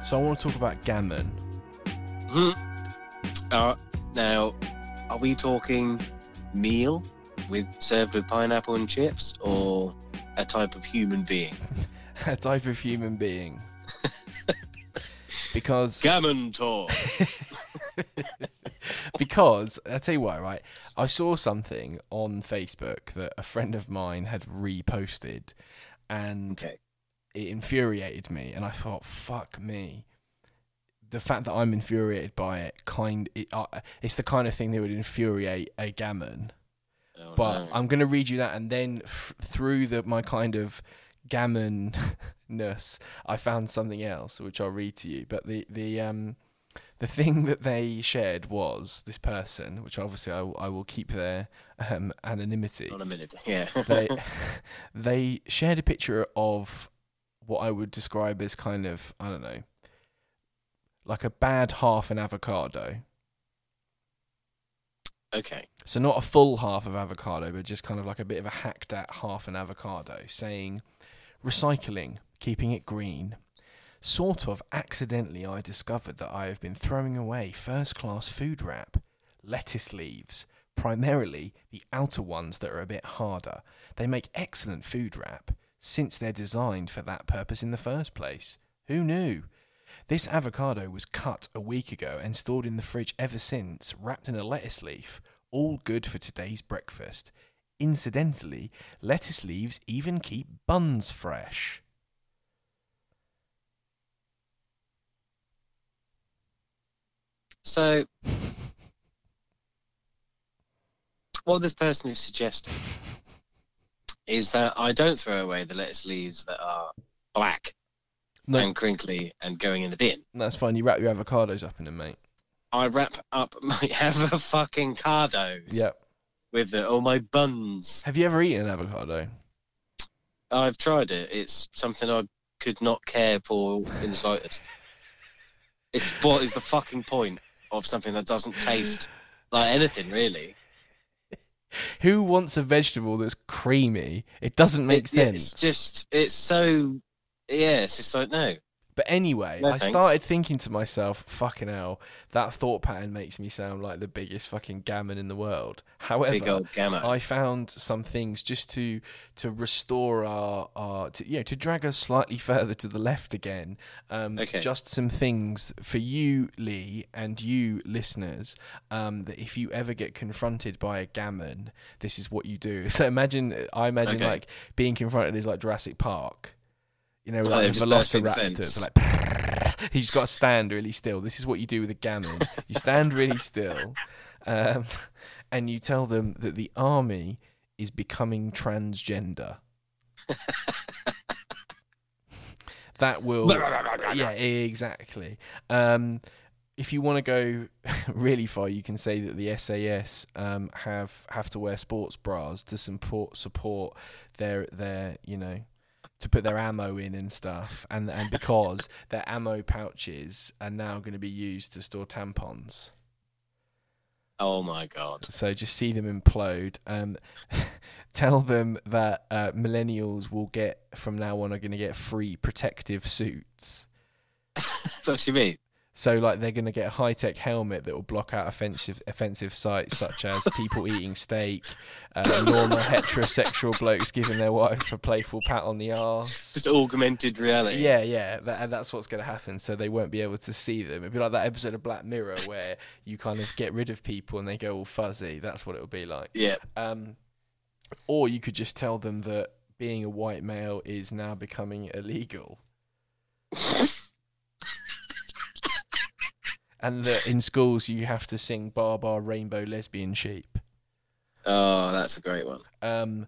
So I want to talk about gammon. Mhm. Uh, now, are we talking meal with served with pineapple and chips, or a type of human being? a type of human being. Because Gammon talk. because I tell you why, right? I saw something on Facebook that a friend of mine had reposted, and Okay. it infuriated me, and I thought, "Fuck me." The fact that I'm infuriated by it, kind, it, uh, it's the kind of thing that would infuriate a gammon. Oh, But no. I'm going to read you that, and then f- through the my kind of gammonness, I found something else which I'll read to you. But the the um the thing that they shared was this person, which obviously I, will- I will keep their um, anonymity. On a minute. Yeah. They they shared a picture of what I would describe as kind of I don't know, like a bad half an avocado. okay. So not a full half of avocado, but just kind of like a bit of a hacked at half an avocado, saying recycling, keeping it green. Sort of accidentally I discovered that I have been throwing away first class food wrap, lettuce leaves, primarily the outer ones that are a bit harder. They make excellent food wrap since they're designed for that purpose in the first place. Who knew? This avocado was cut a week ago and stored in the fridge ever since, wrapped in a lettuce leaf. All good for today's breakfast. Incidentally, lettuce leaves even keep buns fresh. So, what this person is suggesting is that I don't throw away the lettuce leaves that are black No, and crinkly and going in the bin. that's fine. You wrap your avocados up in them, mate. I wrap up my ever fucking cardos Yep. With the, all my buns. Have you ever eaten an avocado? I've tried it. It's something I could not care for in the slightest. It's what is the fucking point of something that doesn't taste like anything really? Who wants a vegetable that's creamy? It doesn't make It- sense. It's just it's so yeah. It's just like no. But anyway, No I thanks. started thinking to myself, fucking hell, that thought pattern makes me sound like the biggest fucking gammon in the world. However. I found some things just to to restore our our to, you know to drag us slightly further to the left again. Um, Okay. Just some things for you, Lee, and you listeners. Um, that if you ever get confronted by a gammon, this is what you do. So imagine, I imagine Okay. like being confronted is like Jurassic Park. You know, like they've the just burst through the velociraptors, like he's got to stand really still. This is what you do with a gammon. You stand really still, um, and you tell them that the army is becoming transgender. that will, yeah, exactly. Um, if you want to go really far, you can say that the SAS um, have have to wear sports bras to support support their their you know to put their ammo in and stuff, and and because their ammo pouches are now going to be used to store tampons. oh my god. So just see them implode. Um, tell them that uh, millennials will get from now on are going to get free protective suits. what do you mean? So like they're going to get a high tech helmet that will block out offensive offensive sites such as people eating steak, uh, normal heterosexual blokes giving their wife a playful pat on the arse. Just augmented reality. Yeah, yeah, that, and that's what's going to happen. So they won't be able to see them. It'd be like that episode of Black Mirror where you kind of get rid of people and they go all fuzzy. That's what it'll be like. Yeah. Um, or you could just tell them that being a white male is now becoming illegal, and that in schools you have to sing "Bar Bar Rainbow Lesbian Sheep." Oh, that's a great one. Um,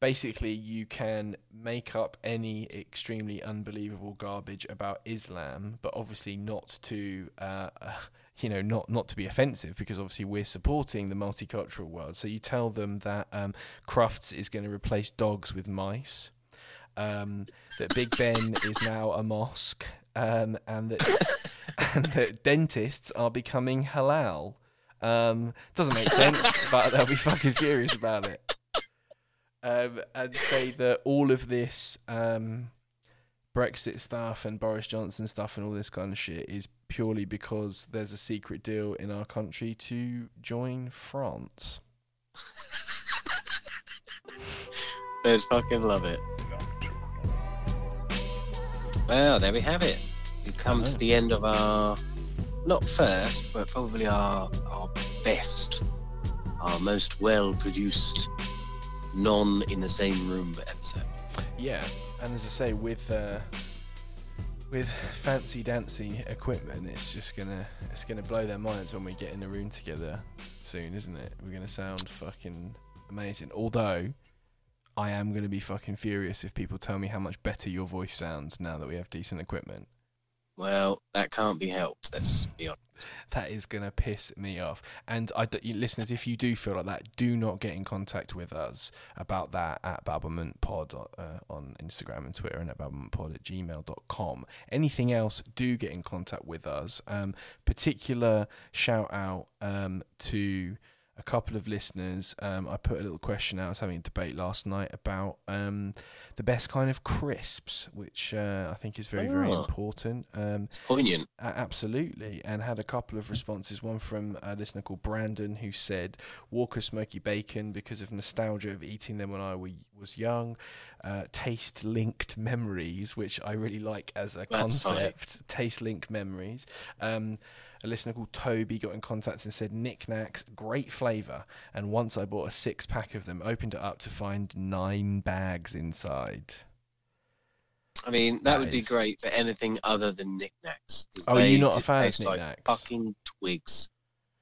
basically, you can make up any extremely unbelievable garbage about Islam, but obviously not to, uh, you know, not not to be offensive, because obviously we're supporting the multicultural world. So you tell them that um, Crufts is going to replace dogs with mice, um, that Big Ben is now a mosque, um, and that and that dentists are becoming halal. Um, doesn't make sense, but they'll be fucking furious about it. Um, and say that all of this um, Brexit stuff and Boris Johnson stuff and all this kind of shit is purely because there's a secret deal in our country to join France. They'd fucking love it. Well, there we have it. We've come to the end of our, not first, but probably our our best, our most well produced, non in the same room episode. Yeah, and as I say, with uh, with fancy dancy equipment, it's just gonna it's gonna blow their minds when we get in the room together soon, isn't it? We're gonna sound fucking amazing. Although I am going to be fucking furious if people tell me how much better your voice sounds now that we have decent equipment. Well, that can't be helped. Let's be honest. That is going to piss me off. And I, listeners, if you do feel like that, do not get in contact with us about that at babblementpod uh, on Instagram and Twitter and at babblementpod at gmail.com. Anything else, do get in contact with us. Um, particular shout out um, to a couple of listeners. Um, I put a little question out. I was having a debate last night about um, the best kind of crisps, which uh, I think is very, very Oh. important. Um, It's poignant. a- absolutely, and had a couple of responses. One from a listener called Brandon who said Walker Smoky Bacon because of nostalgia of eating them when I was young. Uh, taste linked memories, which I really like as a That's funny. concept. Taste linked memories. Um, a listener called Toby got in contact and said Nik Naks, great flavour. And once I bought a six pack of them, opened it up to find nine bags inside. I mean, that, That would be great for anything other than Nik Naks. Oh, they you're not a fan of taste like Nik Naks? fucking twigs.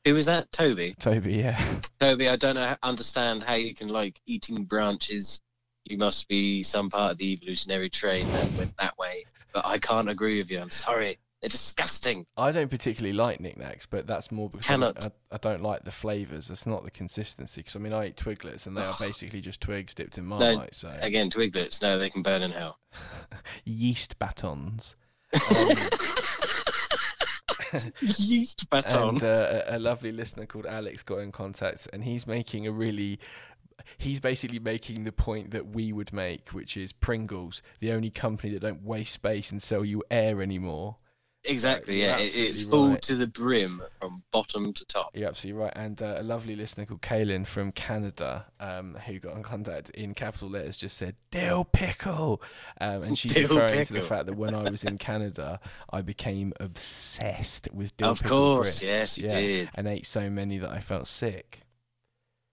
Who was that? Toby. Toby, yeah. Toby, I don't know, understand how you can like eating branches. You must be some part of the evolutionary train that went that way. But I can't agree with you. I'm sorry. They're disgusting. I don't particularly like Nik Naks, but that's more because I Cannot. I, I don't like the flavors. It's not the consistency. Because I mean, I eat Twiglets, and they are basically just twigs dipped in Marmite. So Again, twiglets. No, they can burn in hell. yeast batons. Um, Yeast baton. and uh, a, a lovely listener called Alex got in contact, and he's making a really. He's basically making the point that we would make, which is Pringles, the only company that don't waste space and sell you air anymore. Exactly. you're Yeah, it, it's full right. to the brim from bottom to top. You're absolutely right. And uh, a lovely listener called Kaylin from Canada, um, who got in contact in capital letters, just said "dill pickle," um, and she's Dill referring to the fact that when I was in Canada, I became obsessed with dill Of pickle course, crisps. yes, you yeah, did. and ate so many that I felt sick.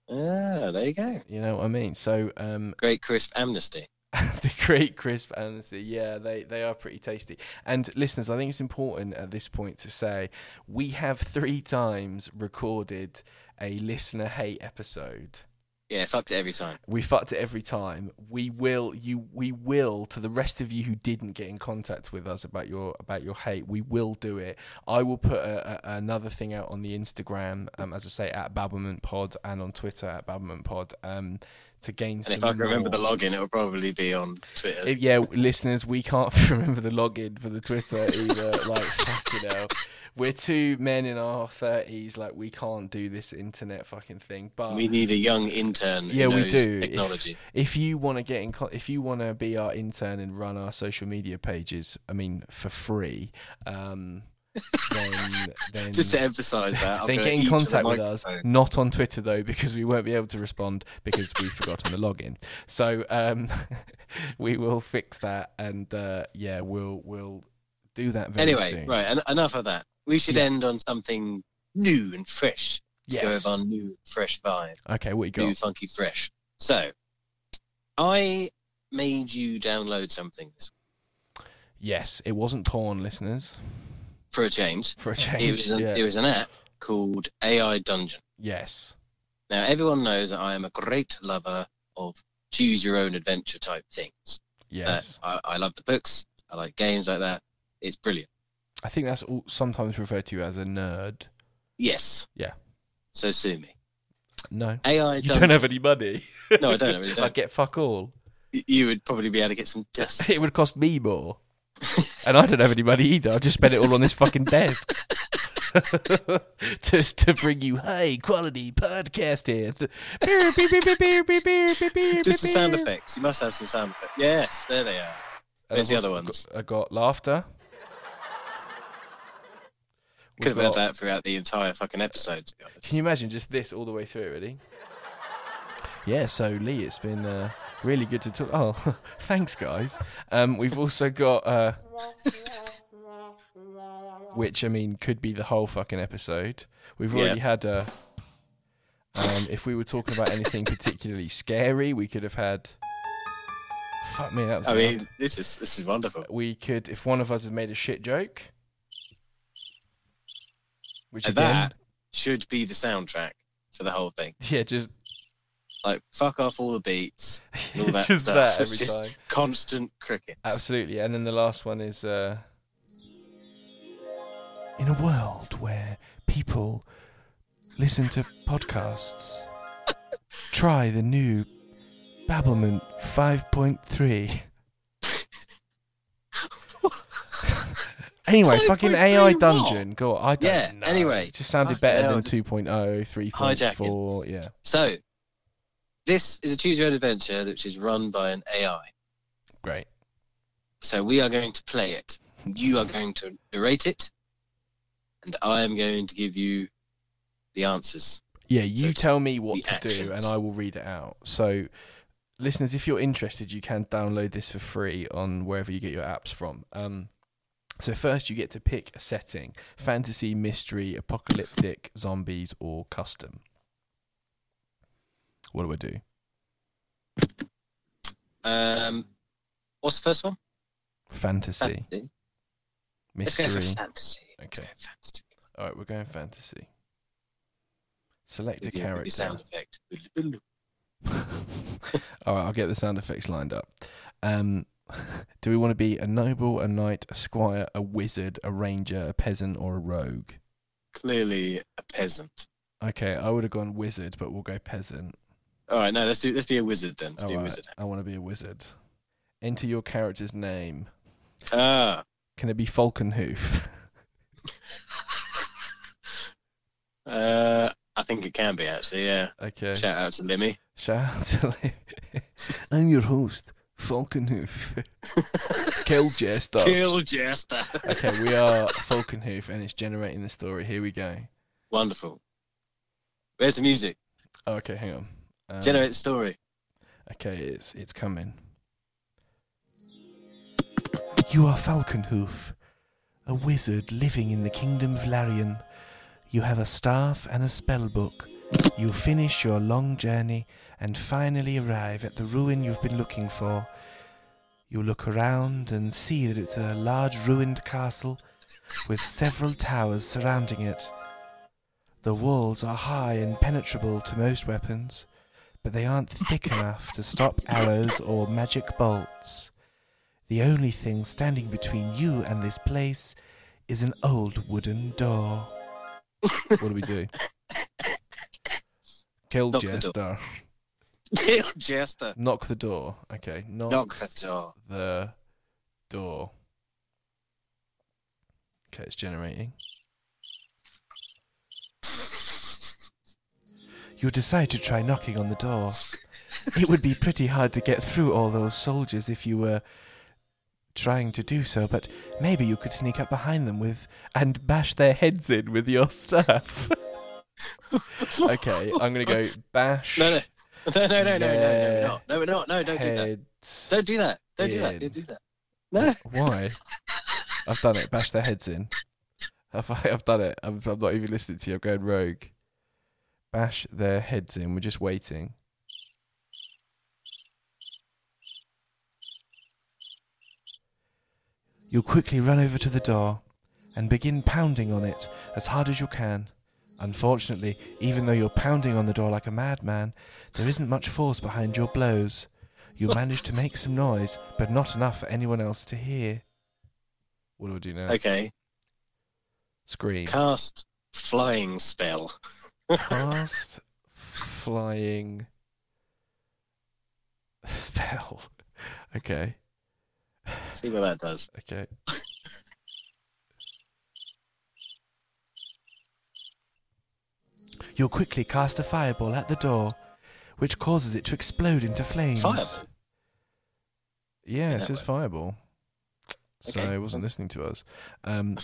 Ah, there you go. You know what I mean? So um, Great crisp amnesty. the great crisp amnesty yeah they they are pretty tasty. And listeners i think it's important at this point to say we have three times recorded a listener hate episode. Yeah, fucked it every time. we fucked it every time. We will you we will to the rest of you who didn't get in contact with us about your about your hate we will do it. I will put a, a, another thing out on the instagram um, as i say at babblement pod and on twitter at babblement pod um to gain And some if I can remember the login, it'll probably be on Twitter. if- yeah, listeners, we can't remember the login for the Twitter either. like, fucking hell. We're two men in our 30s. Like, we can't do this internet fucking thing. But we need a young intern. Yeah, we do. If- Technology. if you want to get in, co- if you want to be our intern and run our social media pages, I mean, for free, um, then then Just to emphasise that, then get in eat to the contact with us. Not on Twitter though, because we won't be able to respond because we've forgotten the login. So um, we will fix that, and uh, yeah, we'll we'll do that very soon. Anyway, soon. right, en- enough of that. We should Yeah. end on something new and fresh. to Go Yes. with our new, fresh vibe. Okay, what you got? New, funky, fresh. So, I made you download something this Yes, it wasn't porn, listeners. For a change. For a It change, was, an, yeah. it was an app called AI Dungeon. yes, Now, everyone knows that I am a great lover of choose your own adventure type things. yes. Uh, I, I love the books. I like games like that. It's brilliant. I think that's all, sometimes referred to as a nerd. Yes. Yeah. So sue me. No, AI you Dungeon. don't have any money. No, I don't. I really don't. get fuck all. You would probably be able to get some dust. It would cost me more. And I don't have any money either. I just spend it all on this fucking desk to to bring you high quality podcast here. Just the sound effects. You must have some sound effects. Yes, there they are. And Where's the other ones? Got, I got laughter. Could have We've had that throughout the entire fucking episode, to be honest. Can you imagine just this all the way through? Ready? Yeah. So Lee, it's been uh, really good to talk. Oh, thanks, guys. Um, we've also got. Uh, which I mean could be the whole fucking episode. We've already had a. Um, if we were talking about anything particularly scary, we could have had. Fuck me, that was. I loud. mean, this is this is wonderful. we could, if one of us had made a shit joke, which And again, that should be the soundtrack for the whole thing. yeah, just Like fuck off all the beats. all that just stuff. that every just time. Constant cricket. Absolutely. And then the last one is uh, in a world where people listen to podcasts, try the new Babblement 5.3. Anyway, fucking AI what? Dungeon. Go on. I don't Yeah, know. anyway. It just sounded better than just 2.0, 3.4. Yeah. So, this is a choose your own adventure which is run by an AI. Great. So we are going to play it. You are going to narrate it, and I am going to give you the answers. Yeah, you it's tell me what to do and. I will read it out. So, listeners, if you're interested, you can download this for free on wherever you get your apps from. Um, so, first, you get to pick a setting fantasy, mystery, apocalyptic, zombies, or custom. What do I do? Um, what's the first one? Fantasy, Fantasy. Let's go for mystery. fantasy. Okay. go fantasy. All right, we're going fantasy. Select a With with character. sound effect. All right, I'll get the sound effects lined up. Um, do we want to be a noble, a knight, a squire, a wizard, a ranger, a peasant, or a rogue? Clearly a peasant. Okay, I would have gone wizard, but we'll go peasant. All right, no, let's do let's be a wizard then. Let's All do right, wizard. I want to be a wizard. Enter your character's name. Ah, Can it be Falconhoof? uh, I think it can be actually. Yeah. okay. Shout out to Limmy. Shout out to Liv. I'm your host, Falconhoof. Kill Jester. Kill Jester. Okay, we are Falconhoof, and it's generating the story. Here we go. Wonderful. Where's the music? Oh, okay, hang on. Um, Generate story. Okay, it's it's coming. You are Falconhoof, a wizard living in the kingdom of Larion. You have a staff and a spell book. You finish your long journey and finally arrive at the ruin you've been looking for. You look around and see that it's a large ruined castle with several towers surrounding it. The walls are high and penetrable to most weapons but they aren't thick enough to stop arrows or magic bolts. The only thing standing between you and this place is an old wooden door. what do we do? Kill Knock. Jester. Kill Jester. Knock the door. Okay, knock, Knock the door. the door. Okay, it's generating. You decide to try knocking on the door. It would be pretty hard to get through all those soldiers if you were trying to do so, but maybe you could sneak up behind them with and bash their heads in with your staff. okay, I'm gonna go bash No, no. No, no, no, no, no, no, no, no, no, no, don't do that. Don't do that. Don't do that. Don't do that. No. Why? I've done it. Bash their heads in. I've, I've done it. I'm, I'm not even listening to you. I'm going rogue. Bash their heads in. We're just waiting. You'll quickly run over to the door and begin pounding on it as hard as you can. Unfortunately, even though you're pounding on the door like a madman, there isn't much force behind your blows. You manage to make some noise, but not enough for anyone else to hear. What do I do now? Okay. Scream. Cast flying spell. Cast flying spell. Okay. See what that does. Okay. You'll quickly cast a fireball at the door, which causes it to explode into flames. Fireball? Yeah, it says fireball. So Okay. it wasn't listening to us. Um,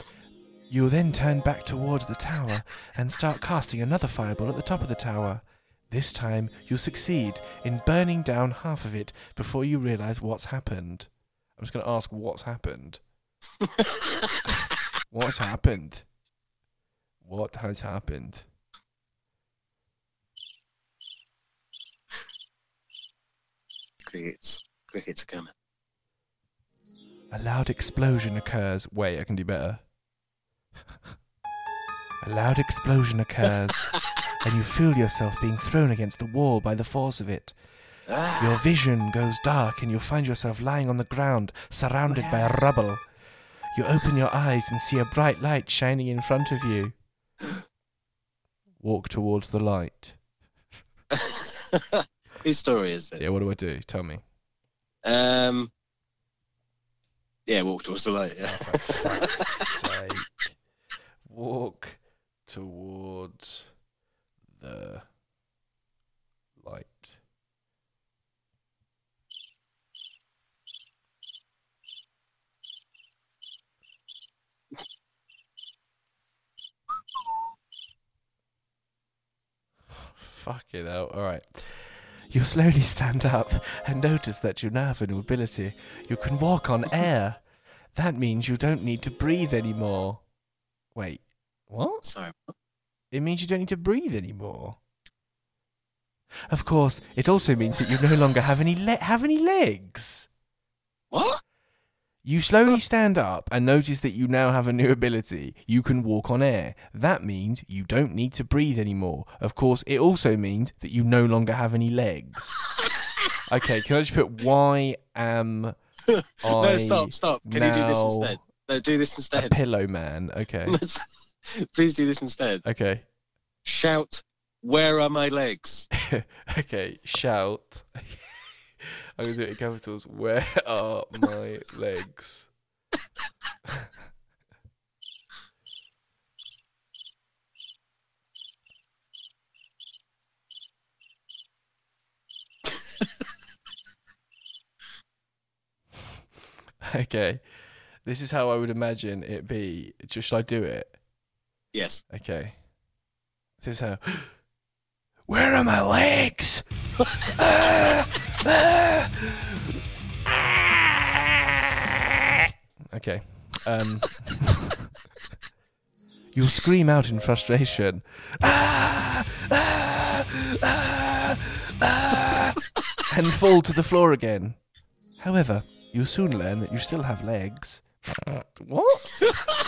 you'll then turn back towards the tower and start casting another fireball at the top of the tower. This time, you'll succeed in burning down half of it before you realize what's happened. I'm just going to ask what's happened. What's happened? What has happened? crickets. Crickets are coming. A loud explosion occurs. Wait, I can do better. A loud explosion occurs, and you feel yourself being thrown against the wall by the force of it. Ah, Your vision goes dark, and you find yourself lying on the ground, surrounded by rubble. You open your eyes and see a bright light shining in front of you. Walk towards the light. Whose story is this? Yeah, what do I do? Tell me. Um. Yeah, walk towards the light. Yeah. For fuck's sake. Walk towards the light. Fuck it hell. Alright. You slowly stand up and notice that you now have a new ability. You can walk on air. That means you don't need to breathe anymore. Wait, what? Sorry. Uh, it means you don't need to breathe anymore. Of course, it also means that you no longer have any le- have any legs. What? You slowly stand up and notice that you now have a new ability. You can walk on air. That means you don't need to breathe anymore. Of course, it also means that you no longer have any legs. Okay, can I just put why am I no, stop, stop. Can you do this instead? No, do this a instead. pillow man? Okay. Please do this instead. Okay. Shout, where are my legs? okay, shout. I'm gonna do it in capitals. Where are my legs? okay, this is how I would imagine it be. Just should I do it? Yes. Okay. This is how. Where are my legs? Ah! Ah! Ah! okay. Um. You'll scream out in frustration. And fall to the floor again. However, you'll soon learn that you still have legs. what?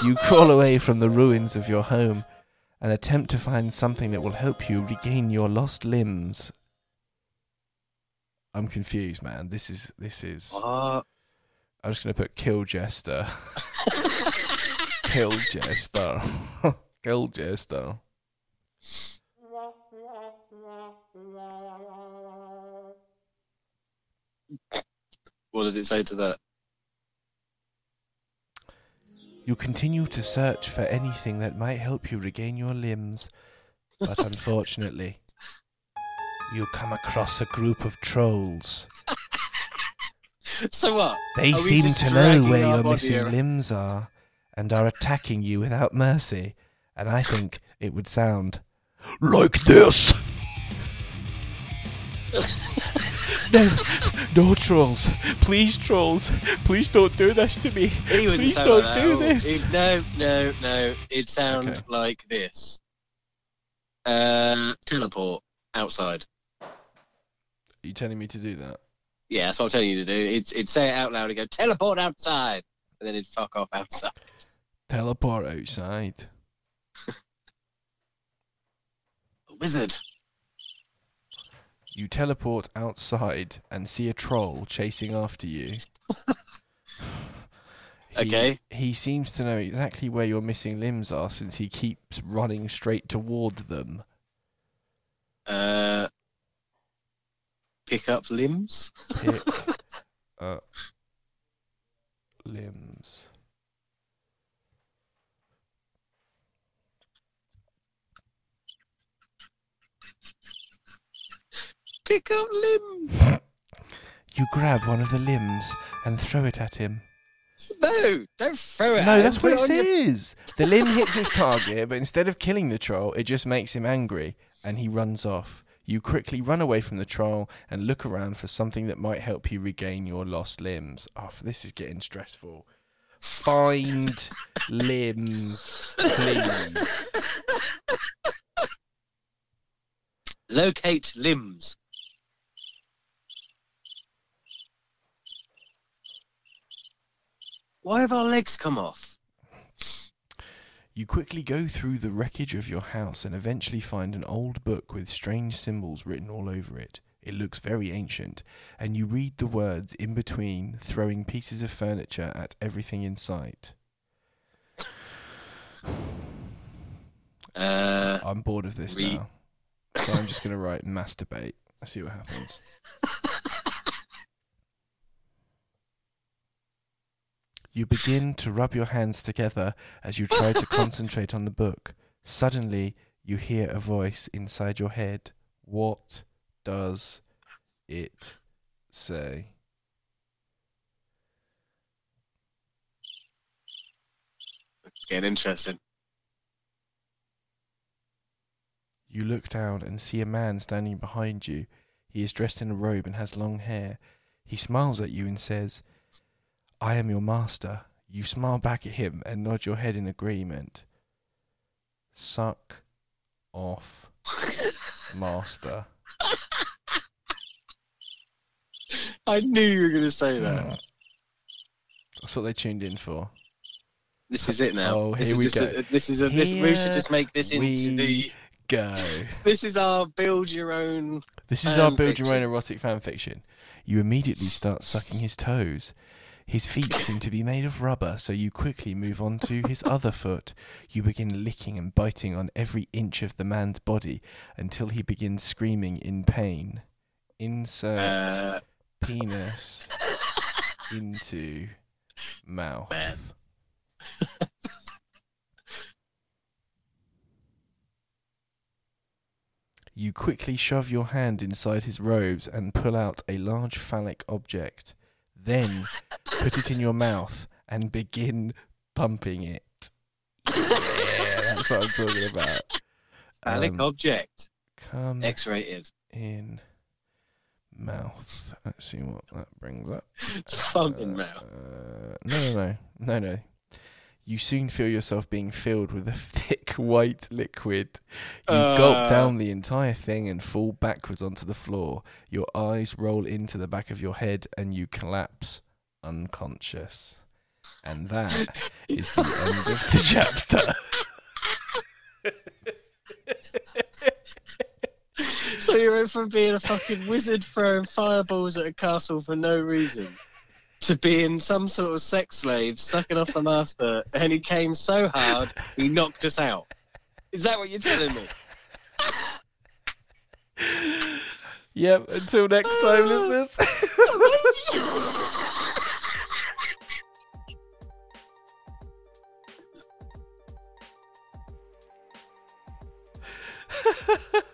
You crawl away from the ruins of your home and attempt to find something that will help you regain your lost limbs. I'm confused, man. This is this is. What? I'm just gonna put kill jester. kill jester. kill jester. What did it say to that? You continue to search for anything that might help you regain your limbs, but unfortunately, you come across a group of trolls. So what? They Are seem to know where your missing around? limbs are and are attacking you without mercy. And I think it would sound like this. no, no trolls. Please, trolls. Please don't do this to me. Please don't like do this. It- no, no, no. It'd sound Okay. like this. Uh, teleport outside. Are you telling me to do that? Yeah, that's what I'm telling you to do. It's it'd say it out loud and go teleport outside, and then it'd fuck off outside. Teleport outside. A wizard. You teleport outside and see a troll chasing after you. He- Okay. He seems to know exactly where your missing limbs are since he keeps running straight toward them. Uh, pick up limbs. Pick up limbs. Pick up limbs. You grab one of the limbs and throw it at him. No, don't throw it. No, at that's what it on your- The limb hits its target, but instead of killing the troll, it just makes him angry and he runs off. You quickly run away from the troll and look around for something that might help you regain your lost limbs. Oh, this is getting stressful. Find limbs, please. Locate limbs. Why have our legs come off? You quickly go through the wreckage of your house and eventually find an old book with strange symbols written all over it. It looks very ancient, and you read the words in between, throwing pieces of furniture at everything in sight. Uh, I'm bored of this Read. now. So I'm just going to write masturbate. I see what happens. You begin to rub your hands together as you try to concentrate on the book. Suddenly, you hear a voice inside your head. What does it say? it's getting interesting. You look down and see a man standing behind you. He is dressed in a robe and has long hair. He smiles at you and says, I am your master. You smile back at him and nod your head in agreement. Suck off, master. I knew you were going to say that. That's what they tuned in for. This is it now. Oh, this here we go. A, this is a. This, we should just make this into the. Go. This is our build your own. This is our build your own erotic fan fiction. You immediately start sucking his toes. His feet seem to be made of rubber, so you quickly move on to his other foot. You begin licking and biting on every inch of the man's body until he begins screaming in pain. Insert Uh, penis into mouth. You quickly shove your hand inside his robes and pull out a large phallic object. Then put it in your mouth and begin pumping it. Yeah, that's what I'm talking about. phallic Um, object. Come X-rated. in mouth. Let's see what that brings up. Fucking mouth. Uh, no, no, no, no, no. You soon feel yourself being filled with a thick white liquid. You Uh. gulp down the entire thing and fall backwards onto the floor. Your eyes roll into the back of your head and you collapse unconscious. And that is the end of the chapter. So you went from being a fucking wizard throwing fireballs at a castle for no reason to being some sort of sex slave sucking off the master, and he came so hard he knocked us out. Is that what you're telling me? yep. Until next time, listeners. Ha